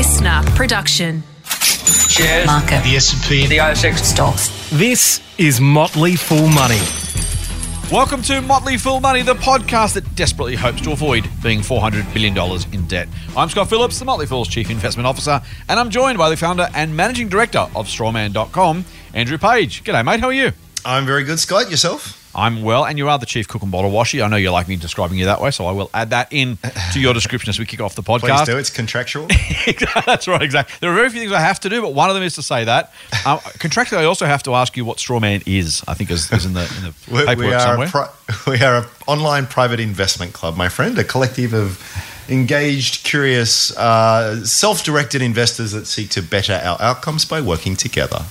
listener production. Shares, Market. the S&P, the ASX. Stocks. This is Motley Fool Money. Welcome to Motley Fool Money, the podcast that desperately hopes to avoid being $400 billion in debt. I'm Scott Phillips, the Motley Fool's Chief Investment Officer, and I'm joined by the founder and managing director of strawman.com, Andrew Page. G'day, mate. How are you? I'm very good, Scott. Yourself? I'm well, and you are the chief cook and bottle washer. I know you like me describing you that way, so I will add that in to your description as we kick off the podcast. Please do. It's contractual. That's right, exactly. There are very few things I have to do, but one of them is to say that. Um, contractually, I also have to ask you what Strawman is. I think is, is in the in the We- paperwork we are somewhere. a pri- we are an online private investment club, my friend, a collective of engaged, curious, uh, self-directed investors that seek to better our outcomes by working together.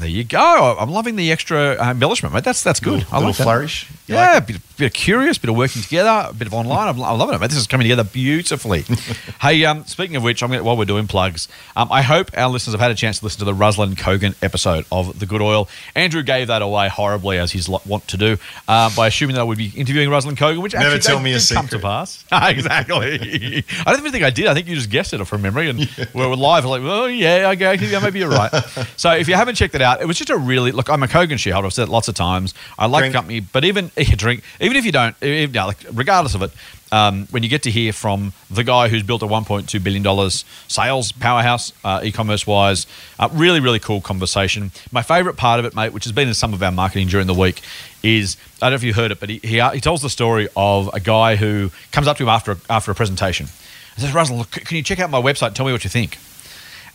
There you go. I'm loving the extra uh, embellishment, mate. That's that's good. Little, I like little that. flourish. You Yeah, like a bit, bit of curious, bit of working together, a bit of online. I'm, I'm loving it, mate. This is coming together beautifully. hey, um, speaking of which, I'm gonna, while we're doing plugs, um, I hope our listeners have had a chance to listen to the Ruslan Kogan episode of The Good Oil. Andrew gave that away horribly, as he's wont to do, uh, by assuming that I would be interviewing Ruslan Kogan, which Never actually tell me a did come to secret. pass. exactly. I don't even think I did. I think you just guessed it from memory, and we were live. Like, oh yeah, okay, yeah, maybe you're right. so if you haven't checked it out, it was just a really look. I'm a Kogan shareholder. I've said it lots of times. I like Drink. the company, but even yeah, drink, even if you don't, if, yeah, like regardless of it, um, when you get to hear from the guy who's built a 1.2 billion dollars sales powerhouse, uh, e-commerce wise, uh, really really cool conversation. My favourite part of it, mate, which has been in some of our marketing during the week, is I don't know if you heard it, but he, he, he tells the story of a guy who comes up to him after after a presentation and says, "Russell, can you check out my website? Tell me what you think."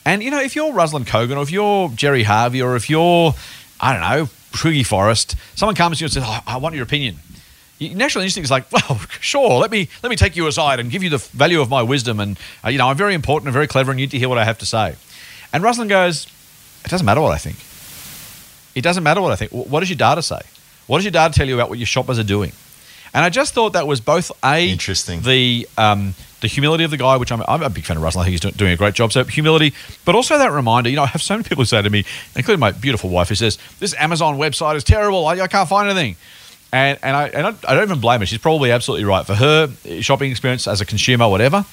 And you know, if you're Ruslan Kogan, or if you're Gerry Harvey, or if you're, I don't know, Twiggy Forrest, someone comes to you and says, oh, "I want your opinion." Natural instinct is like, "Well, sure, let me let me take you aside and give you the value of my wisdom, and uh, you know, I'm very important and very clever, and you need to hear what I have to say." And Ruslan goes, "It doesn't matter what I think. It doesn't matter what I think. What does your data say? What does your data tell you about what your shoppers are doing?" And I just thought that was both a Interesting. the um, the humility of the guy, which I'm, I'm a big fan of Russell. I think he's do- doing a great job. So humility, but also that reminder. You know, I have so many people who say to me, including my beautiful wife, who says, "This Amazon website is terrible. I, I can't find anything." And and I and I, don't even blame her. She's probably absolutely right for her shopping experience as a consumer, whatever.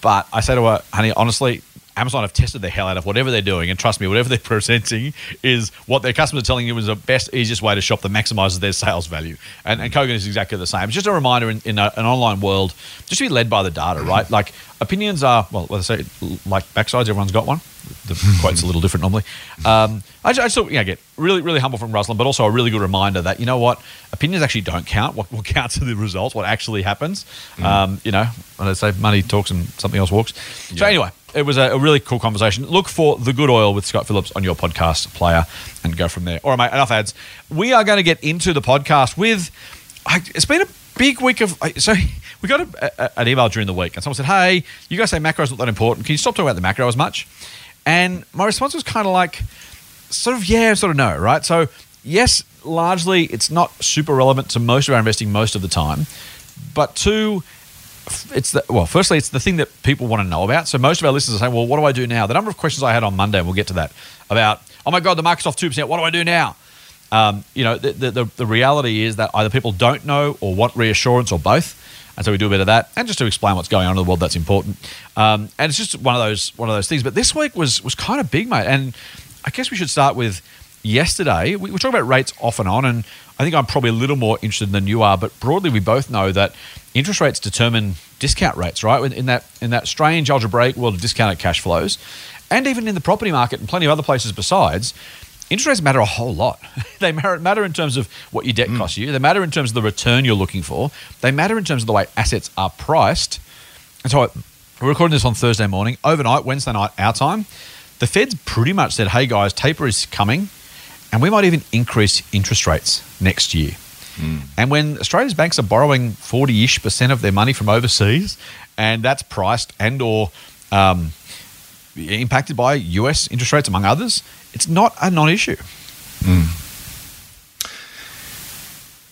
But I say to her, honey, honestly, Amazon have tested the hell out of whatever they're doing, and trust me, whatever they're presenting is what their customers are telling you is the best, easiest way to shop that maximizes their sales value. And, and Kogan is exactly the same. It's just a reminder in, in a, an online world, just to be led by the data, right? Like opinions are, well, let's say, like backsides, everyone's got one. The quote's a little different normally. Um, I, just, I just thought, yeah, get really, really humble from Ruslan, but also a really good reminder that, you know what, opinions actually don't count. What, what counts are the results, what actually happens. Um, you know, when they say money talks and something else walks. So, anyway, it was a, a really cool conversation. Look for The Good Oil with Scott Phillips on your podcast player and go from there. All right, mate, enough ads. We are going to get into the podcast with, I, it's been a big week of, so we got a, a, an email during the week and someone said, hey, you guys say macro's not that important. Can you stop talking about the macro as much? And my response was kind of like, sort of yeah, sort of no, right? So yes, largely it's not super relevant to most of our investing most of the time, but two, it's the well, firstly, it's the thing that people want to know about. So most of our listeners are saying, well, what do I do now? The number of questions I had on Monday, and we'll get to that, about oh my god, the market's off two percent. What do I do now? Um, you know, the, the, the, reality is that either people don't know or want reassurance or both. And so we do a bit of that, and just to explain what's going on in the world, that's important. Um, and it's just one of those one of those things. But this week was was kind of big, mate. And I guess we should start with yesterday. We were talking about rates off and on, and I think I'm probably a little more interested than you are. But broadly, we both know that interest rates determine discount rates, right? In that in that strange algebraic world of discounted cash flows, and even in the property market and plenty of other places besides. Interest rates matter a whole lot. they matter, in terms of what your debt mm. costs you. They matter in terms of the return you're looking for. They matter in terms of the way assets are priced. And so we're recording this on Thursday morning. Overnight, Wednesday night, our time, the Fed's pretty much said, hey guys, taper is coming, and we might even increase interest rates next year. And when Australia's banks are borrowing 40-ish percent of their money from overseas, and that's priced and or um, impacted by US interest rates, among others, it's not a non-issue.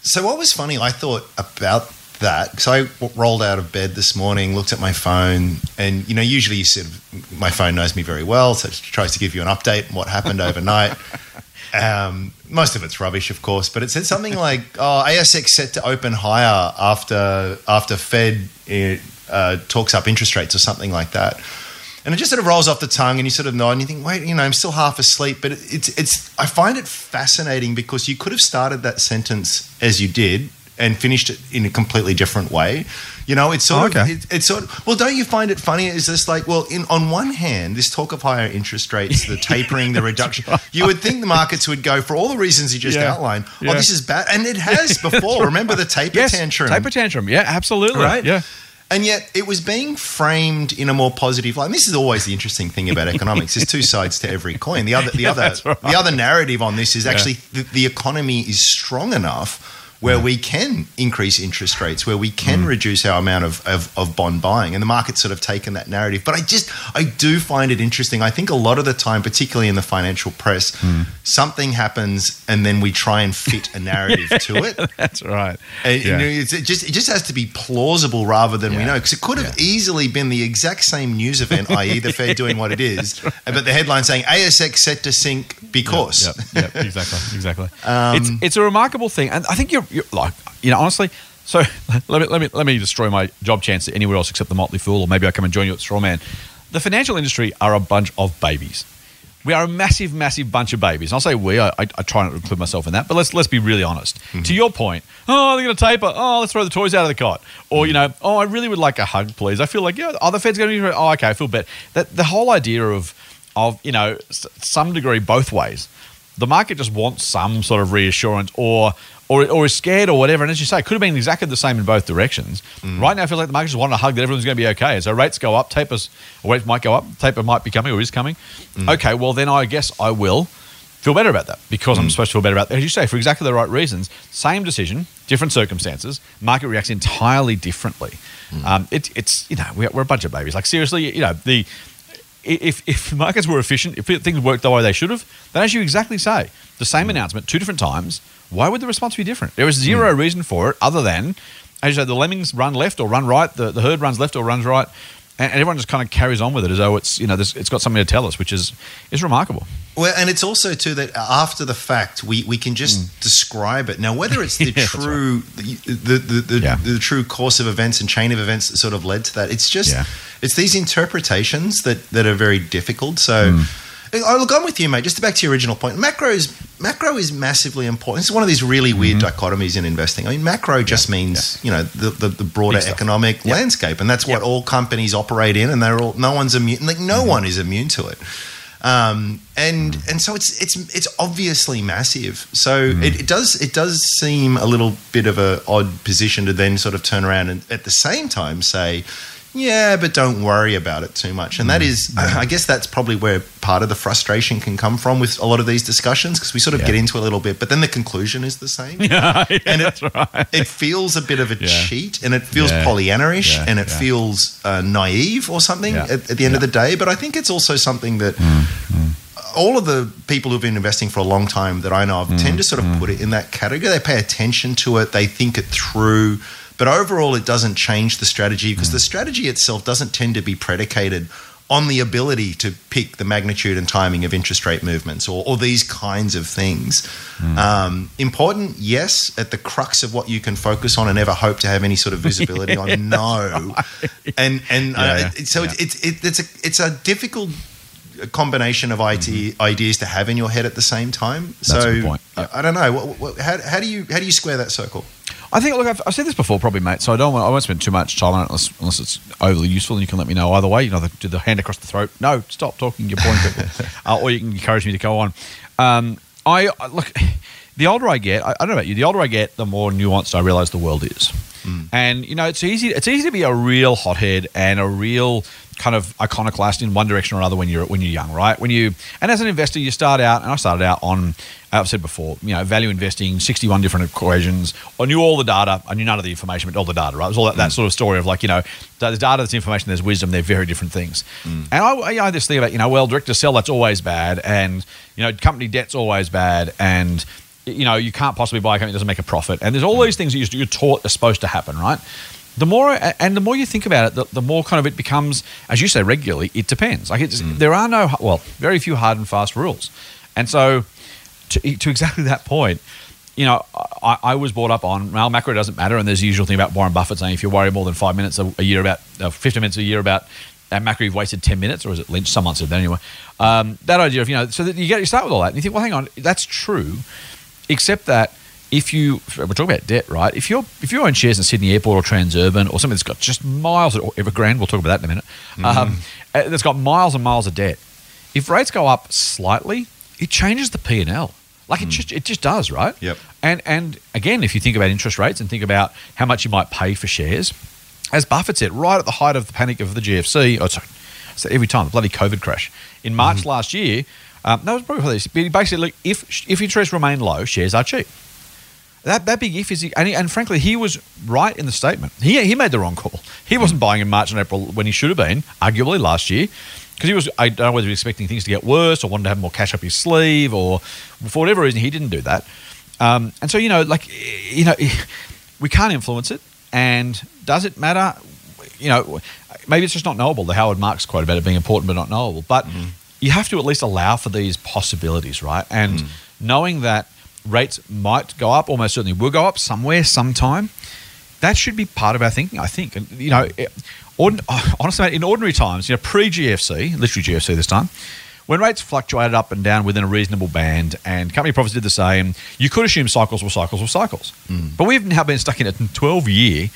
So what was funny, I thought about that because I w- rolled out of bed this morning, looked at my phone, and you know, usually you sort of my phone knows me very well, so it tries to give you an update on what happened overnight. Um, most of it's rubbish, of course, but it said something like, "Oh, ASX set to open higher after after Fed uh, talks up interest rates or something like that." And it just sort of rolls off the tongue, and you sort of nod, and you think, "Wait, you know, I'm still half asleep." But it, it's it's. I find it fascinating because you could have started that sentence as you did and finished it in a completely different way. You know, it's sort Oh, of okay. it, it's sort of well. Don't you find it funny? Is this like well, in on one hand, this talk of higher interest rates, the tapering, the reduction. You would think the markets would go for all the reasons you just Yeah. outlined. Oh, yeah. Oh, this is bad, and it has before. Remember the taper Yes, tantrum? taper tantrum. Yeah, absolutely. right? Yeah. And yet it was being framed in a more positive light. And this is always the interesting thing about economics. There's two sides to every coin. The other, the other, right. the other narrative on this is actually the, the economy is strong enough where we can increase interest rates, where we can mm. reduce our amount of, of, of bond buying. And the market's sort of taken that narrative. But I just, I do find it interesting. I think a lot of the time, particularly in the financial press, hmm. something happens and then we try and fit a narrative to it. That's right. Uh, and, Yeah. you know, it's, it just it just has to be plausible rather than we know because it could have easily been the exact same news event, i.e., the Fed doing what it is, uh, but the headline saying ASX set to sink because. Yeah, yeah, exactly, exactly. Um, it's it's a remarkable thing, and I think you're, you're like you know honestly. So let me let me let me destroy my job chance anywhere else except the Motley Fool, or maybe I come and join you at Strawman. The financial industry are a bunch of babies. We are a massive, massive bunch of babies. And I'll say we. I, I, I try not to include myself in that, but let's let's be really honest. Mm-hmm. To your point, oh, they're going to taper. Oh, let's throw the toys out of the cot. Or you know, oh, I really would like a hug, please. I feel like yeah, oh, the Fed's going to be. Oh, okay, I feel better. That the whole idea of of you know s- some degree both ways. The market just wants some sort of reassurance, or or or is scared or whatever. And as you say, it could have been exactly the same in both directions. Mm. Right now, I feel like the market just wanting a hug that everyone's going to be okay. So rates go up, tapers, rates might go up, taper might be coming or is coming. Mm. Okay, well then I guess I will feel better about that because I'm mm. supposed to feel better about that. As you say, for exactly the right reasons. Same decision, different circumstances. Market reacts entirely differently. Um, it, it's you know we're, we're a bunch of babies. Like seriously, you know the if if markets were efficient, if things worked the way they should have, then as you exactly say, the same announcement two different times. Why would the response be different? There is zero reason for it other than, as you said, the lemmings run left or run right, the, the herd runs left or runs right, and, and everyone just kind of carries on with it as though it's you know this, it's got something to tell us, which is is remarkable. Well, and it's also too that after the fact, we, we can just describe it. Now, whether it's the Mm. Yeah, true the the, the, the, Yeah. the true course of events and chain of events that sort of led to that, it's just Yeah. it's these interpretations that that are very difficult. So. Mm. Oh, look, I'm with you, mate. Just to back to your original point. Macro is macro is massively important. It's one of these really weird Mm-hmm. dichotomies in investing. I mean, macro just means you know the the, the broader economic landscape, and that's what all companies operate in. And they're all no one's immune. Like Mm-hmm. no one is immune to it. Um, and and so it's it's it's obviously massive. So it, it does it does seem a little bit of a odd position to then sort of turn around and at the same time say, yeah, but don't worry about it too much. And that is, I guess that's probably where part of the frustration can come from with a lot of these discussions because we sort of Yeah. get into it a little bit, but then the conclusion is the same. yeah, And it- right. It feels a bit of a Yeah. cheat, and it feels Yeah. Pollyanna-ish, Yeah, and it yeah. feels uh, naive or something Yeah. at, at the end of the day. But I think it's also something that Mm, all of the people who've been investing for a long time that I know of Mm, tend to sort of put it in that category. They pay attention to it, they think it through. But overall, it doesn't change the strategy because Mm. the strategy itself doesn't tend to be predicated on the ability to pick the magnitude and timing of interest rate movements or, or these kinds of things. Mm. Um, important, yes, at the crux of what you can focus on and ever hope to have any sort of visibility on, no. And and Yeah, uh, yeah, it- so yeah. it's it, it's a it's a difficult combination of IT, ideas to have in your head at the same time. Mm-hmm. That's so. I, I don't know. What, what, how, how do you how do you square that circle? I think, look, I've, I've said this before, probably, mate. So I don't want, I won't spend too much time on it unless, unless it's overly useful, and you can let me know either way. You know, the, do the hand across the throat. No, stop talking. You're boring people, uh, or you can encourage me to go on. Um, I look. The older I get, I, I don't know about you. The older I get, the more nuanced I realize the world is. And you know, it's easy. It's easy to be a real hothead and a real kind of iconoclast in one direction or another when you're when you're young, right? When you and as an investor, you start out, and I started out on. I've said before, you know, value investing, 61 different equations. I knew all the data. I knew none of the information, but all the data, right? It was all that, that mm. sort of story of like, you know, there's data, there's information, there's wisdom. They're very different things. Mm. And I, I, I just think about, you know, well, direct to sell, that's always bad. And, you know, company debt's always bad. And, you know, you can't possibly buy a company that doesn't make a profit. And there's all mm. these things that you're- taught are supposed to happen, right? The more and the more you think about it, the, the more kind of it becomes, as you say regularly, it depends. Like it's, there are no well, very few hard and fast rules, and so to, to exactly that point, you know, I, I was brought up on well, macro doesn't matter, and there's the usual thing about Warren Buffett saying if you worry more than five minutes a, a year about uh, fifty minutes a year about and Macro, you've wasted 10 minutes, or is it Lynch? Some answer that anyway. Um, that idea of, you know, so that you get you start with all that, and you think, well, hang on, that's true, except that if you we're talking about debt, right? If you're if you own shares in Sydney Airport or Transurban or something that's got just miles of, Evergrande, we'll talk about that in a minute. Um, uh, that's got miles and miles of debt. If rates go up slightly, it changes the P and L. Like it mm. just it just does, right? Yep. And and again, if you think about interest rates and think about how much you might pay for shares, as Buffett said, right at the height of the panic of the GFC, oh, sorry, so every time the bloody COVID crash in March mm-hmm. last year, um, that was probably for this. But basically, look, if if interest remain low, shares are cheap. That that big if is, and, he, and frankly, he was right in the statement. He he made the wrong call. He mm. wasn't buying in March and April when he should have been, arguably last year, because he was. I don't know whether he was expecting things to get worse or wanted to have more cash up his sleeve, or for whatever reason he didn't do that. Um, and so you know, like eh, you know, we can't influence it. And does it matter? You know, maybe it's just not knowable. The Howard Marks quote about it being important but not knowable. But mm-hmm. you have to at least allow for these possibilities, right? And mm. knowing that rates might go up, almost certainly will go up somewhere, sometime. That should be part of our thinking, I think. And you know, it- ord- oh, honestly, mate, in ordinary times, you know, pre GFC, literally GFC this time, when rates fluctuated up and down within a reasonable band, and company profits did the same, you could assume cycles were cycles were cycles. Hmm. But we've now been stuck in a 12 year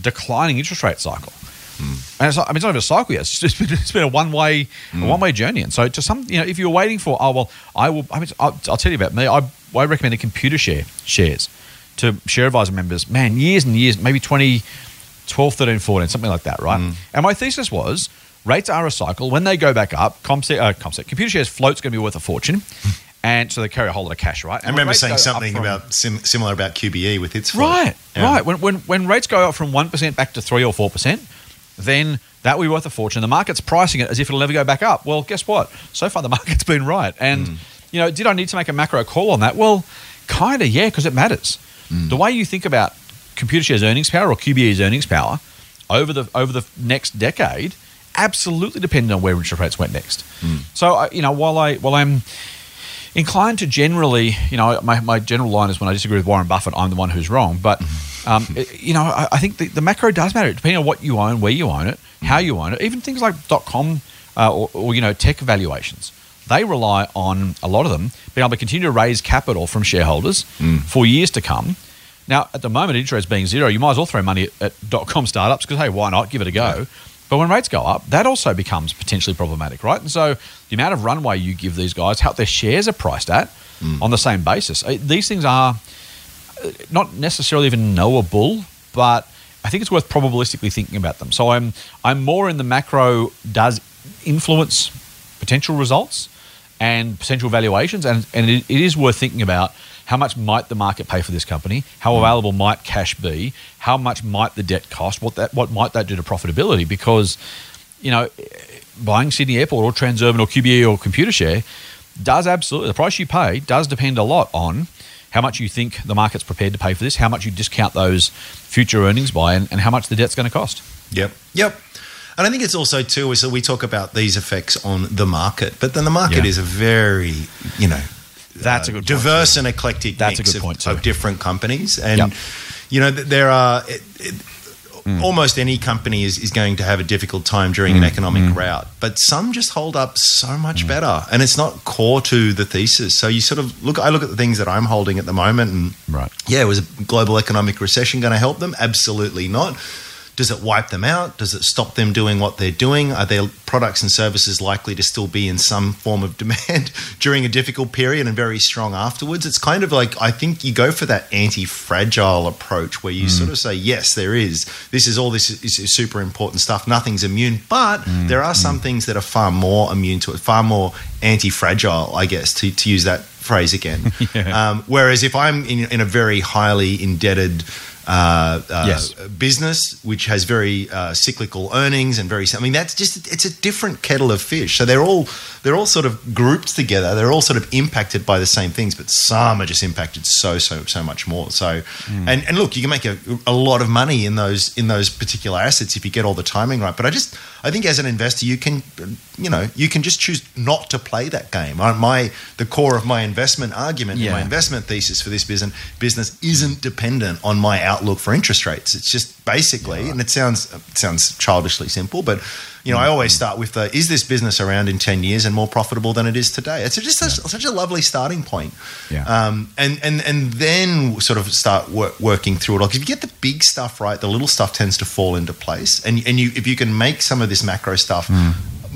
declining interest rate cycle. Hmm. And it's not, I mean, it's not even a cycle yet. It's just been, it's been a one way, a hmm. one way journey. And so, to some, you know, if you're waiting for, oh well, I will. I mean, I'll, I'll tell you about me. I, I recommend a Computershare shares to share advisor members. Man, years and years, maybe 20, 12, 13, 14, something like that, right? And my thesis was rates are a cycle. When they go back up, Comset, uh, Computershare's float's going to be worth a fortune. And so they carry a whole lot of cash, right? I And when remember saying something from- about sim- similar about QBE with its float. Right, Yeah. right. When, when, when rates go up from 1% back to 3 or 4%, then that will be worth a fortune. The market's pricing it as if it'll never go back up. Well, guess what? So far, the market's been right. And, you know, did I need to make a macro call on that? Well, kind of, yeah, because it matters. The way you think about Computershare's earnings power or QBE's earnings power over the over the next decade absolutely depended on where interest rates went next. So, you know, while I while I'm inclined to generally, you know, my, my general line is when I disagree with Warren Buffett, I'm the one who's wrong. But, um, it- you know, I, I think the, the macro does matter, depending on what you own, where you own it, how you own it, even things like dot .com uh, or, or, you know, tech valuations. They rely on, a lot of them, being able to continue to raise capital from shareholders for years to come. Now, at the moment, interest being zero, you might as well throw money at, dot com startups because, hey, why not? Give it a go. But when rates go up, that also becomes potentially problematic, right? And so the amount of runway you give these guys, how their shares are priced at on the same basis, uh, these things are uh, not necessarily even knowable, but I think it's worth probabilistically thinking about them. So I'm I'm more in the macro does influence potential results and potential valuations, and and it, it is worth thinking about how much might the market pay for this company, how hmm. available might cash be, how much might the debt cost, what that what might that do to profitability, because you know buying Sydney Airport or Transurban or QBE or Computershare does absolutely the price you pay does depend a lot on how much you think the market's prepared to pay for this, how much you discount those future earnings by, and, and how much the debt's going to cost. Yep. Yep. And I think it's also too is that we talk about these effects on the market, but then the market Yeah. is a very you know That's a good diverse and eclectic That's a mix good of, point, too. of different companies, and Yep. you know th- there are. It, it, Mm. Almost any company is, is going to have a difficult time during an economic rout, but some just hold up so much Mm. better, and it's not core to the thesis. So you sort of look. I look at the things that I'm holding at the moment, and Right. yeah, was a global economic recession going to help them? Absolutely not. Does it wipe them out? Does it stop them doing what they're doing? Are their products and services likely to still be in some form of demand during a difficult period and very strong afterwards? It's kind of like I think you go for that anti-fragile approach where you mm. sort of say, yes, there is. This is all this is, is super important stuff. Nothing's immune, but mm, there are mm. some things that are far more immune to it, far more anti-fragile, I guess, to, to use that phrase again. um, whereas if I'm in, in a very highly indebted uh, uh, Yes. business, which has very uh, cyclical earnings and very, I mean, that's just it's a different kettle of fish. So they're all they're all sort of grouped together. They're all sort of impacted by the same things, but some are just impacted so so so much more. So, and and look, you can make a, a lot of money in those in those particular assets if you get all the timing right. But I just I think as an investor, you can you know you can just choose not to play that game. I- My the core of my investment argument, Yeah. my investment thesis for this business business isn't dependent on my outlook for interest rates. It's just basically, and it sounds it sounds childishly simple, but you know, I always start with the: Is this business around in ten years and more profitable than it is today? It's just such, such a lovely starting point. Yeah. Um, and and and then sort of start work, working through it. 'Cause if you get the big stuff right, the little stuff tends to fall into place. And and you if you can make some of this macro stuff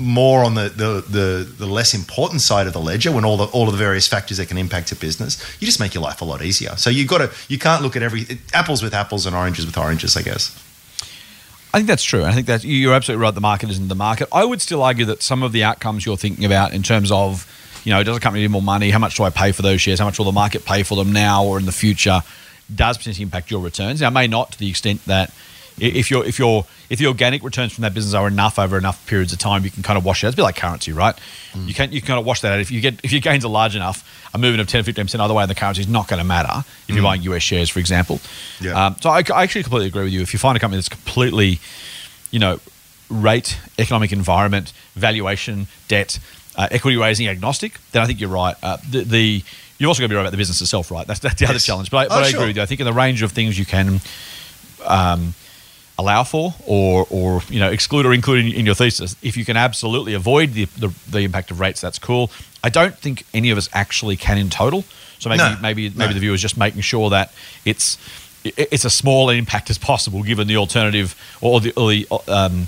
more on the, the, the, the less important side of the ledger when all the all of the various factors that can impact a business, you just make your life a lot easier. So you got to you can't look at every apples with apples and oranges with oranges, I guess. I think that's true. I think that you're absolutely right. The market isn't the market. I would still argue that some of the outcomes you're thinking about in terms of, you know, does a company need more money? How much do I pay for those shares? How much will the market pay for them now or in the future? Does potentially impact your returns. Now, it may not to the extent that if your if your if the organic returns from that business are enough over enough periods of time, you can kind of wash it. out. It's a bit like currency, right? You can you can kind of wash that out. If you get if your gains are large enough, a movement of 10 or 15 percent either way in the currency is not going to matter if you're buying US shares, for example. Yeah. Um, so I, I actually completely agree with you. If you find a company that's completely you know, rate, economic environment, valuation, debt, uh, equity raising agnostic, then I think you're right. Uh, the, the you've also got to be right about the business itself, right? That's, that's the other challenge. But, I, Oh, but I sure. agree with you. I think in the range of things you can um, allow for or, or you know exclude or include in, in your thesis, if you can absolutely avoid the, the, the impact of rates, that's cool. I don't think any of us actually can in total. So maybe No. maybe maybe No. the viewer is just making sure that it's it's a small impact as possible given the alternative or the, or the um,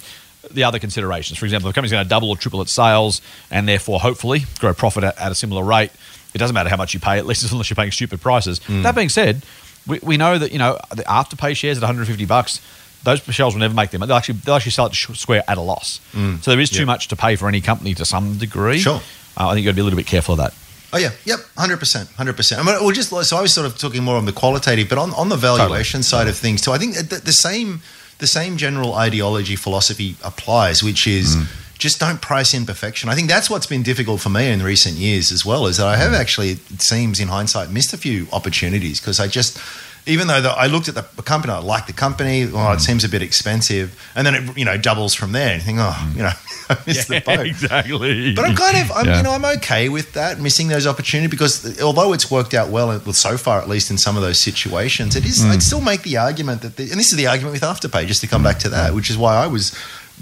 the other considerations. For example, if a company's going to double or triple its sales and therefore hopefully grow profit at, at a similar rate, it doesn't matter how much you pay, at least unless you're paying stupid prices. That being said, we, we know that you know the afterpay shares at 150 bucks. Those shells will never make them. They'll actually they'll actually sell it to Square at a loss. So there is too much to pay for any company to some degree. Sure. Uh, I think you've got to be a little bit careful of that. Oh yeah, yep, hundred percent, hundred percent. I mean, just so I was sort of talking more on the qualitative, but on, on the valuation side of things too. I think the, the same the same general ideology philosophy applies, which is just don't price in perfection. I think that's what's been difficult for me in recent years as well. Is that I have mm. actually, it seems in hindsight, missed a few opportunities because I just. Even though the, I looked at the company, I liked the company. Oh, it mm. seems a bit expensive, and then it you know doubles from there. And you think, oh, mm. you know, I missed the boat. exactly. But I'm kind of, I'm, Yeah. you know, I'm okay with that missing those opportunities because although it's worked out well, well so far at least in some of those situations, it is. Mm. I'd still make the argument that, the, and this is the argument with Afterpay, just to come back to that, which is why I was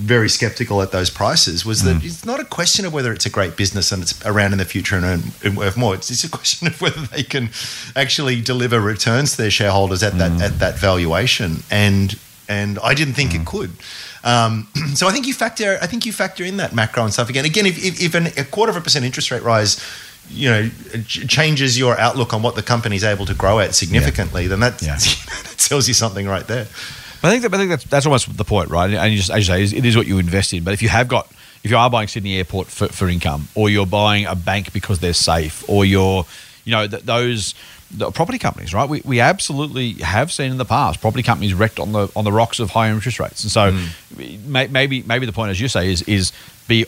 very skeptical at those prices. Was Mm. that it's not a question of whether it's a great business and it's around in the future and earn and worth more. It's, it's a question of whether they can actually deliver returns to their shareholders at Mm. that at that valuation and. And I didn't think Mm. it could. Um, so I think you factor. I think you factor in that macro and stuff again. Again, if, if, if an, a quarter of a percent interest rate rise, you know, changes your outlook on what the company's able to grow at significantly, then that, Yeah. that tells you something right there. But I think that, I think that's that's almost the point, right? And you just as you say, it is what you invest in. But if you have got, if you are buying Sydney Airport for, for income, or you're buying a bank because they're safe, or you're, you know, th- those the property companies, right? We, we absolutely have seen in the past property companies wrecked on the on the rocks of higher interest rates. And so hmm. may, maybe maybe the point, as you say, is is be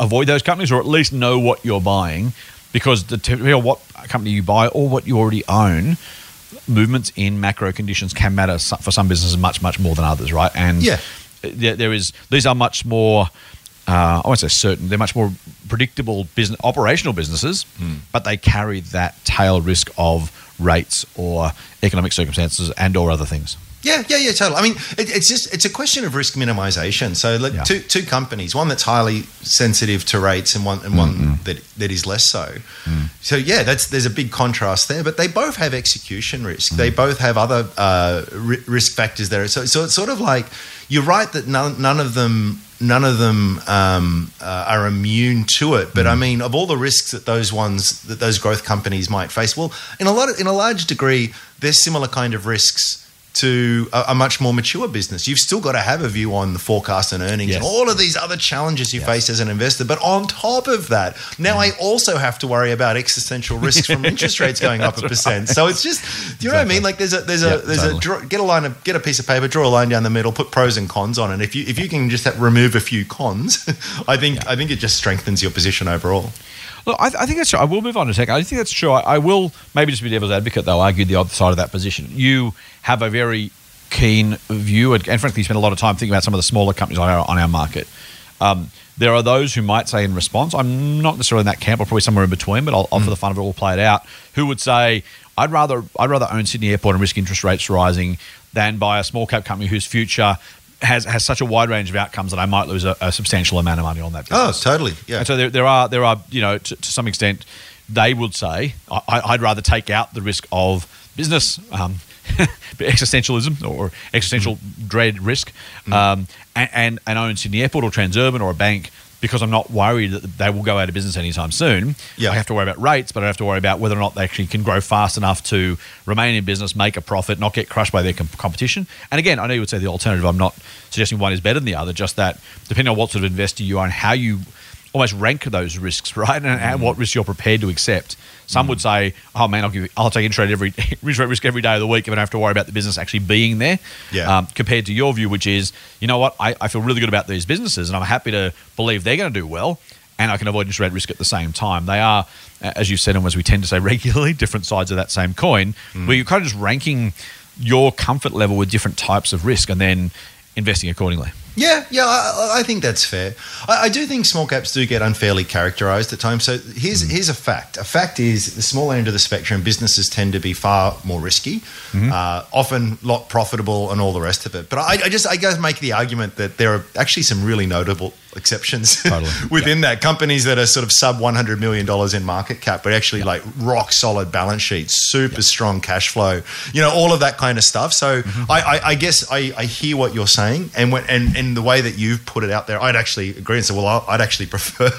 avoid those companies, or at least know what you're buying, because the depending on what company you buy or what you already own movements in macro conditions can matter for some businesses much much more than others, right? And Yeah. there, there is these are much more. Uh, I won't say certain. They're much more predictable business, operational businesses, but they carry that tail risk of rates or economic circumstances and or other things. Yeah, yeah, yeah, totally. I mean, it, it's just it's a question of risk minimization. So, like Yeah. two two companies, one that's highly sensitive to rates, and one and one mm-hmm. that that is less so. Mm. So, yeah, that's there's a big contrast there. But they both have execution risk. Mm. They both have other uh, ri- risk factors there. So, so it's sort of like you're right that none none of them none of them um, uh, are immune to it. But I mean, of all the risks that those ones that those growth companies might face, well, in a lot of, in a large degree, there's similar kind of risks to a, a much more mature business. You've still got to have a view on the forecast and earnings and all of these other challenges you face as an investor. But on top of that, now mm. I also have to worry about existential risks from interest rates going up a percent. So it's just, do you know what I mean? Like there's a there's a there's totally. a draw, get a line of get a piece of paper, draw a line down the middle, put pros and cons on it. If you if you can just remove a few cons, I think I think it just strengthens your position overall. Look, I, I think that's true. I will move on a second. I think that's true. I, I will maybe just be devil's advocate, though, argue the other side of that position. You have a very keen view, and, and frankly, spend a lot of time thinking about some of the smaller companies on our, on our market. Um, there are those who might say in response, I'm not necessarily in that camp, or probably somewhere in between, but I'll, I'll for the fun of it, we'll play it out, who would say, I'd rather I'd rather own Sydney Airport and risk interest rates rising than buy a small cap company whose future has, has such a wide range of outcomes that I might lose a, a substantial amount of money on that Oh, totally. Yeah. And so there, there are there are you know to, to some extent they would say I, I'd rather take out the risk of business um, existentialism or existential dread risk um, and, and and own Sydney Airport or Transurban or a bank because I'm not worried that they will go out of business anytime soon. Yeah. I have to worry about rates, but I have to worry about whether or not they actually can grow fast enough to remain in business, make a profit, not get crushed by their com- competition. And again, I know you would say the alternative. I'm not suggesting one is better than the other. Just that depending on what sort of investor you are and how you almost rank those risks, right? And, and what mm. risks you're prepared to accept. Some would mm. say, "Oh man, I'll give, I'll take interest rate every interest rate risk every day of the week and I don't have to worry about the business actually being there." Yeah. Um, compared to your view, which is, you know what, I, I feel really good about these businesses, and I'm happy to believe they're going to do well, and I can avoid interest rate risk at the same time. They are, as you've said, and as we tend to say regularly, different sides of that same coin, mm. where you're kind of just ranking your comfort level with different types of risk, and then investing accordingly. Yeah, yeah, I, I think that's fair. I, I do think small caps do get unfairly characterized at times. So here's mm. here's a fact. A fact is the small end of the spectrum, businesses tend to be far more risky, mm-hmm. uh, often lot profitable, and all the rest of it. But I, I just I guess make the argument that there are actually some really notable exceptions Totally. within that. Companies that are sort of sub one hundred million dollars in market cap, but actually like rock solid balance sheets, super strong cash flow, you know, all of that kind of stuff. So mm-hmm. I, I, I guess I, I hear what you're saying, and when, and and the way that you've put it out there, I'd actually agree and say, well, I'd actually prefer,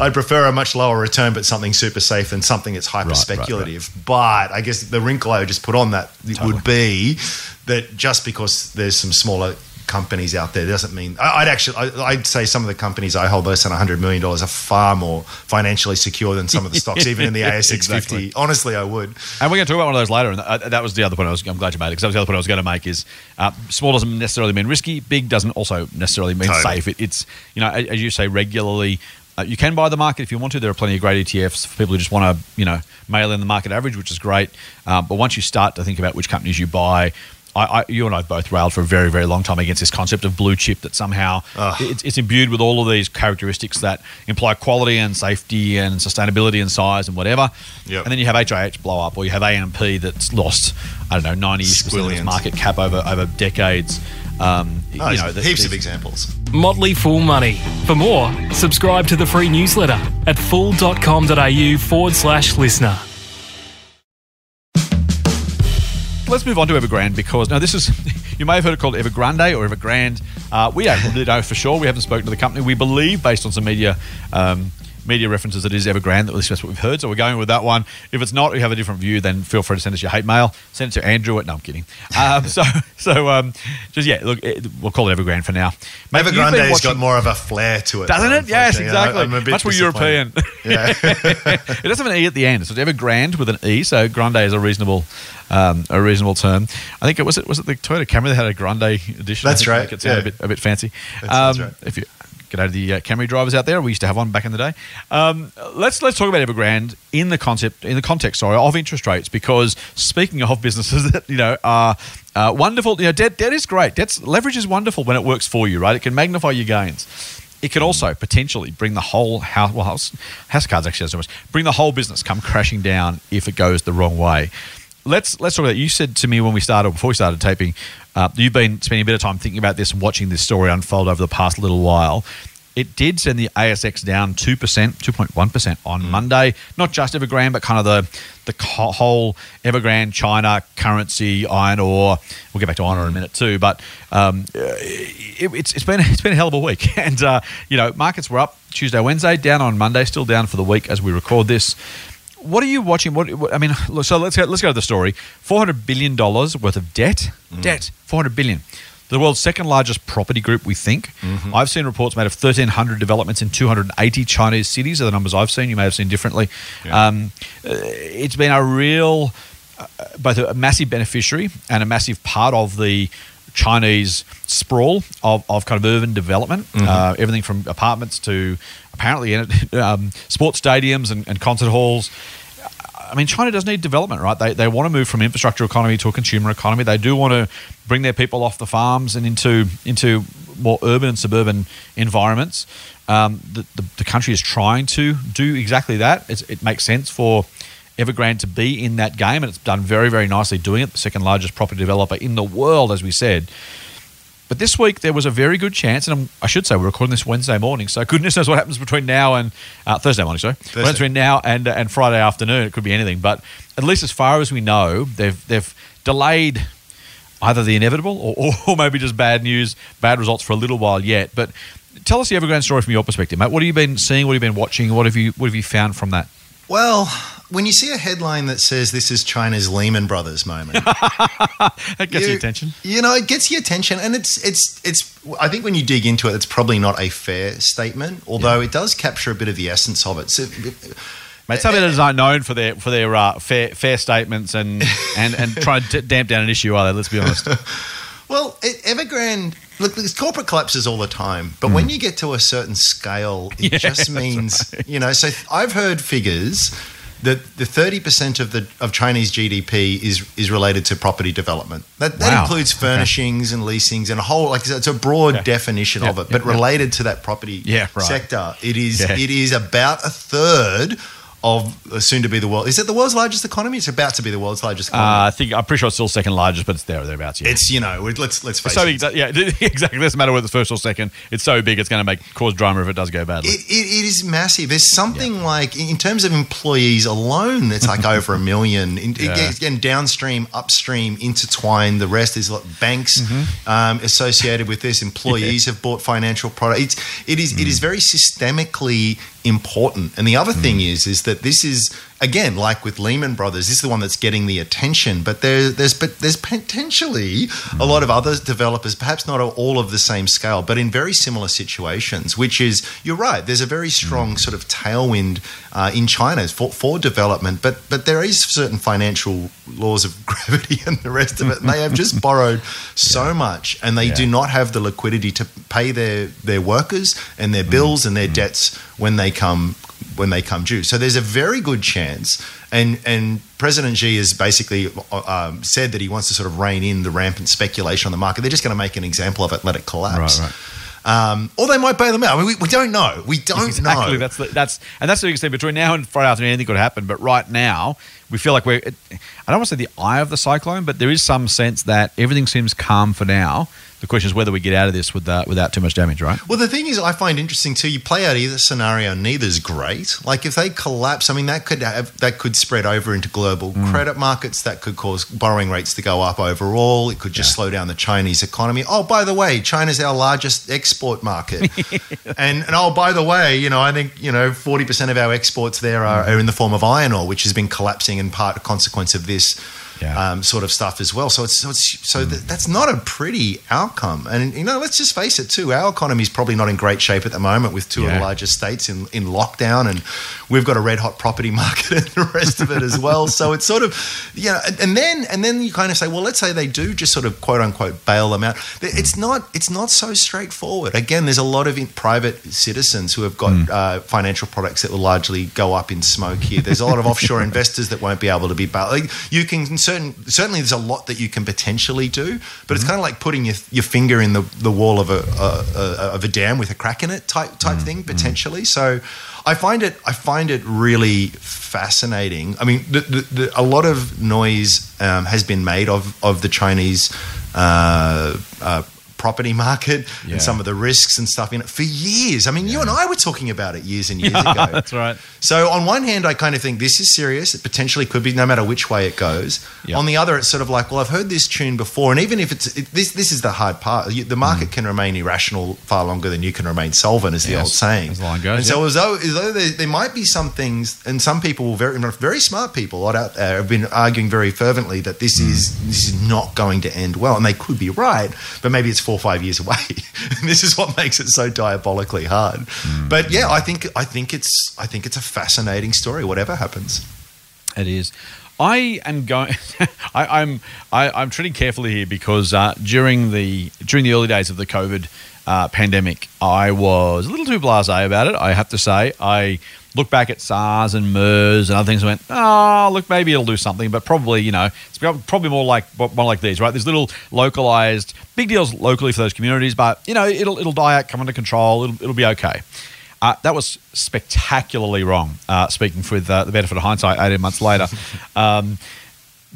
I'd prefer a much lower return, but something super safe than something that's hyper Right, right, right. speculative. But I guess the wrinkle I would just put on that Totally. would be that just because there's some smaller companies out there doesn't mean I'd actually I'd say some of the companies I hold less than 100 million dollars are far more financially secure than some of the stocks even in the ASX Exactly. 50 honestly I would And we're going to talk about one of those later. And that, that was the other point I was. I'm glad you made it because that was the other point I was going to make. Is uh, small doesn't necessarily mean risky. Big doesn't also necessarily mean Totally. safe. It, it's you know as as you say regularly. Uh, you can buy the market if you want to. There are plenty of great ETFs for people who just want to, you know, mail in the market average, which is great. Um, but once you start to think about which companies you buy, I, I, you and I both railed for a very, very long time against this concept of blue chip that somehow it's, it's imbued with all of these characteristics that imply quality and safety and sustainability and size and whatever. Yep. And then you have HIH blow up, or you have AMP that's lost, I don't know, 90 percent of its Squillions. market cap over over decades. Um, Oh, you know, there's the- heaps of examples Motley Fool Money. For more, subscribe to the free newsletter at fool.com.au forward slash listener. Let's move on to Evergrande because now this is you may have heard it called Evergrande or Evergrande. Uh, we don't really know for sure. We haven't spoken to the company. We believe, based on some media um, media references, that it is Evergrande. At least that's what we've heard. So we're going with that one. If it's not, we have a different view. Then feel free to send us your hate mail. Send it to Andrew. At, no, I'm kidding. Um, so so um, just yeah, look, it, we'll call it Evergrande for now. Mate, been watching- got more of a flair to it Doesn't though, it? Yes, unfortunately. I- exactly. I'm a bit Much more. European. yeah it does have an E at the end. So it's Evergrande with an E. So grande is a reasonable, um, a reasonable term. I think it was it was it the Toyota Camry that had a grande edition. That's right, Make it sound yeah. a bit a bit fancy. Um, right. If you get out of the uh, Camry drivers out there, we used to have one back in the day. Um, let's let's talk about Evergrande in the concept in the context, sorry, of interest rates because speaking of businesses that you know are. Uh, wonderful, you know, debt, debt is great. Debt's, leverage is wonderful when it works for you, right? It can magnify your gains. It can also potentially bring the whole house, well, house, house cards actually so much, bring the whole business come crashing down if it goes the wrong way. Let's let's talk about. That. You said to me when we started, before we started taping, uh, you've been spending a bit of time thinking about this and watching this story unfold over the past little while. It did send the ASX down two percent, two point one percent on Monday. Not just Evergrande, but kind of the the whole Evergrande, China, currency, iron ore. We'll get back to iron ore in a minute too. But um, it, it's, it's been it's been a hell of a week, and uh, you know markets were up Tuesday, Wednesday, down on Monday, still down for the week as we record this. What are you watching? What, what I mean, so let's go, let's go to the story. Four hundred billion dollars worth of debt, debt, four hundred billion. The world's second largest property group, we think. I've seen reports made of 1,300 developments in 280 Chinese cities, are the numbers I've seen. You may have seen differently. Um, uh, it's been a real, uh, both a massive beneficiary and a massive part of the Chinese sprawl of, of kind of urban development. Uh, everything from apartments to apparently um, sports stadiums and, and concert halls. I mean, China does need development, right? They, they want to move from infrastructure economy to a consumer economy. They do want to bring their people off the farms and into into more urban and suburban environments. Um, the, the, the country is trying to do exactly that. It's, it makes sense for Evergrande to be in that game, and it's done very, very nicely doing it. The second largest property developer in the world, as we said. But this week there was a very good chance, and I'm, I should say we're recording this Wednesday morning, so goodness knows what happens between now and uh, Thursday morning. Sorry, What between now and uh, and Friday afternoon. It could be anything, but at least as far as we know, they've they've delayed either the inevitable or, or maybe just bad news, bad results for a little while yet. But tell us the Evergrande story from your perspective, mate. What have you been seeing? What have you been watching? What have you what have you found from that? Well, when you see a headline that says this is China's Lehman Brothers moment, That gets you- your attention. You know, it gets your attention, and it's it's it's. I think when you dig into it, it's probably not a fair statement, although it does capture a bit of the essence of it. So, Mate, some editors aren't known for their for their uh, fair fair statements and and and try to damp down an issue, are they? Let's be honest. well, it, Evergrande. Look, there's corporate collapses all the time, but when you get to a certain scale, it Hmm. Yeah, just means you know. So I've heard figures that the thirty percent of the of Chinese GDP is is related to property development. That, that Wow. includes Okay. furnishings and leasings and a whole like it's a broad Okay. definition Yeah, of it, yeah, but yeah. related to that property Yeah, right. sector, it is it is about a third of uh, soon to be the world. Is it the world's largest economy? It's about to be the world's largest Uh, economy. I think I'm pretty sure it's still second largest, but it's there or thereabouts. Yeah. it's you know let's let's face so it. big, yeah, exactly. It doesn't matter whether it's first or second. It's so big, it's going to make cause drama if it does go badly. It, it, it is massive. There's something like, in terms of employees alone, it's like over a million. In, Yeah. Again, downstream, upstream, intertwined. The rest is like banks Mm-hmm. um, associated with this. Employees have bought financial products. It's, it is Mm. is very systemically important. And the other thing hmm. is is that this is again like with Lehman Brothers. This is the one that's getting the attention. But there, there's but there's potentially a lot of other developers, perhaps not all of the same scale, but in very similar situations. Which is you're right. There's a very strong sort of tailwind uh, in China for, for development. But but there is certain financial laws of gravity and the rest of it. And they have just borrowed so much, and they Yeah. do not have the liquidity to pay their their workers and their bills and their debts when they come when they come due. So there's a very good chance, and and President Xi has basically um, said that he wants to sort of rein in the rampant speculation on the market. They're just going to make an example of it, let it collapse. Right, Um, or they might bail them out. I mean, we, we don't know. We don't exactly. know. That's the, that's and that's the biggest thing. Between now and Friday afternoon, anything could happen. But right now, we feel like we're. I don't want to say the eye of the cyclone, but there is some sense that everything seems calm for now. The question is whether we get out of this with, uh, without too much damage, right? Well, the thing is, I find interesting too. You play out either scenario, neither's great. Like if they collapse, I mean, that could have that could spread over into global Mm. credit markets. That could cause borrowing rates to go up overall. It could just Yeah. slow down the Chinese economy. Oh, by the way, China's our largest export market, and and oh, by the way, you know, I think you know forty percent of our exports there are, Mm. are in the form of iron ore, which has been collapsing in part a consequence of this Yeah. Mm. um, sort of stuff as well. So it's so, it's, so th- that's not a pretty outcome. And you know, let's just face it too. Our economy is probably not in great shape at the moment, with two of the largest states in in lockdown, and we've got a red hot property market and the rest of it as well. So it's sort of you know, and, and then and then you kind of say, well, let's say they do just sort of quote unquote bail them out. It's not it's not so straightforward. Again, there's a lot of in- private citizens who have got uh, financial products that will largely go up in smoke here. There's a lot of offshore investors that won't be able to be bailed. Like you can certain certainly there's a lot that you can potentially do, but it's kind of like putting your, your finger in the, the wall of a, a, a of a dam with a crack in it type type thing potentially. So I find it I find it really fascinating. I mean, the, the, the, a lot of noise um, has been made of of the Chinese. Uh, uh, property market Yeah. and some of the risks and stuff in it for years. I mean, you and I were talking about it years and years ago. That's right. So on one hand, I kind of think this is serious. It potentially could be, no matter which way it goes. Yeah. On the other, it's sort of like, well, I've heard this tune before, and even if it's it, this, this is the hard part. The market mm. can remain irrational far longer than you can remain solvent, as the Yes, old saying. as line goes, And so, as though, as though there, there might be some things, and some people, very very smart people, a lot out there, have been arguing very fervently that this mm. is this is not going to end well, and they could be right, but maybe it's four or five years away. this is what makes it so diabolically hard. But yeah, I think I think it's I think it's a fascinating story. Whatever happens. It is. I am going. I, I'm I, I'm treading carefully here because uh, during the during the early days of the COVID uh, pandemic, I was a little too blasé about it. I have to say. I look back at SARS and MERS and other things and went, oh, look, maybe it'll do something, but probably, you know, it's probably more like more like these, right? These little localized big deals locally for those communities, but you know, it'll it'll die out, come under control, it'll it'll be okay. Uh, that was spectacularly wrong. Uh, speaking with uh, the benefit of hindsight, eighteen months later. Um,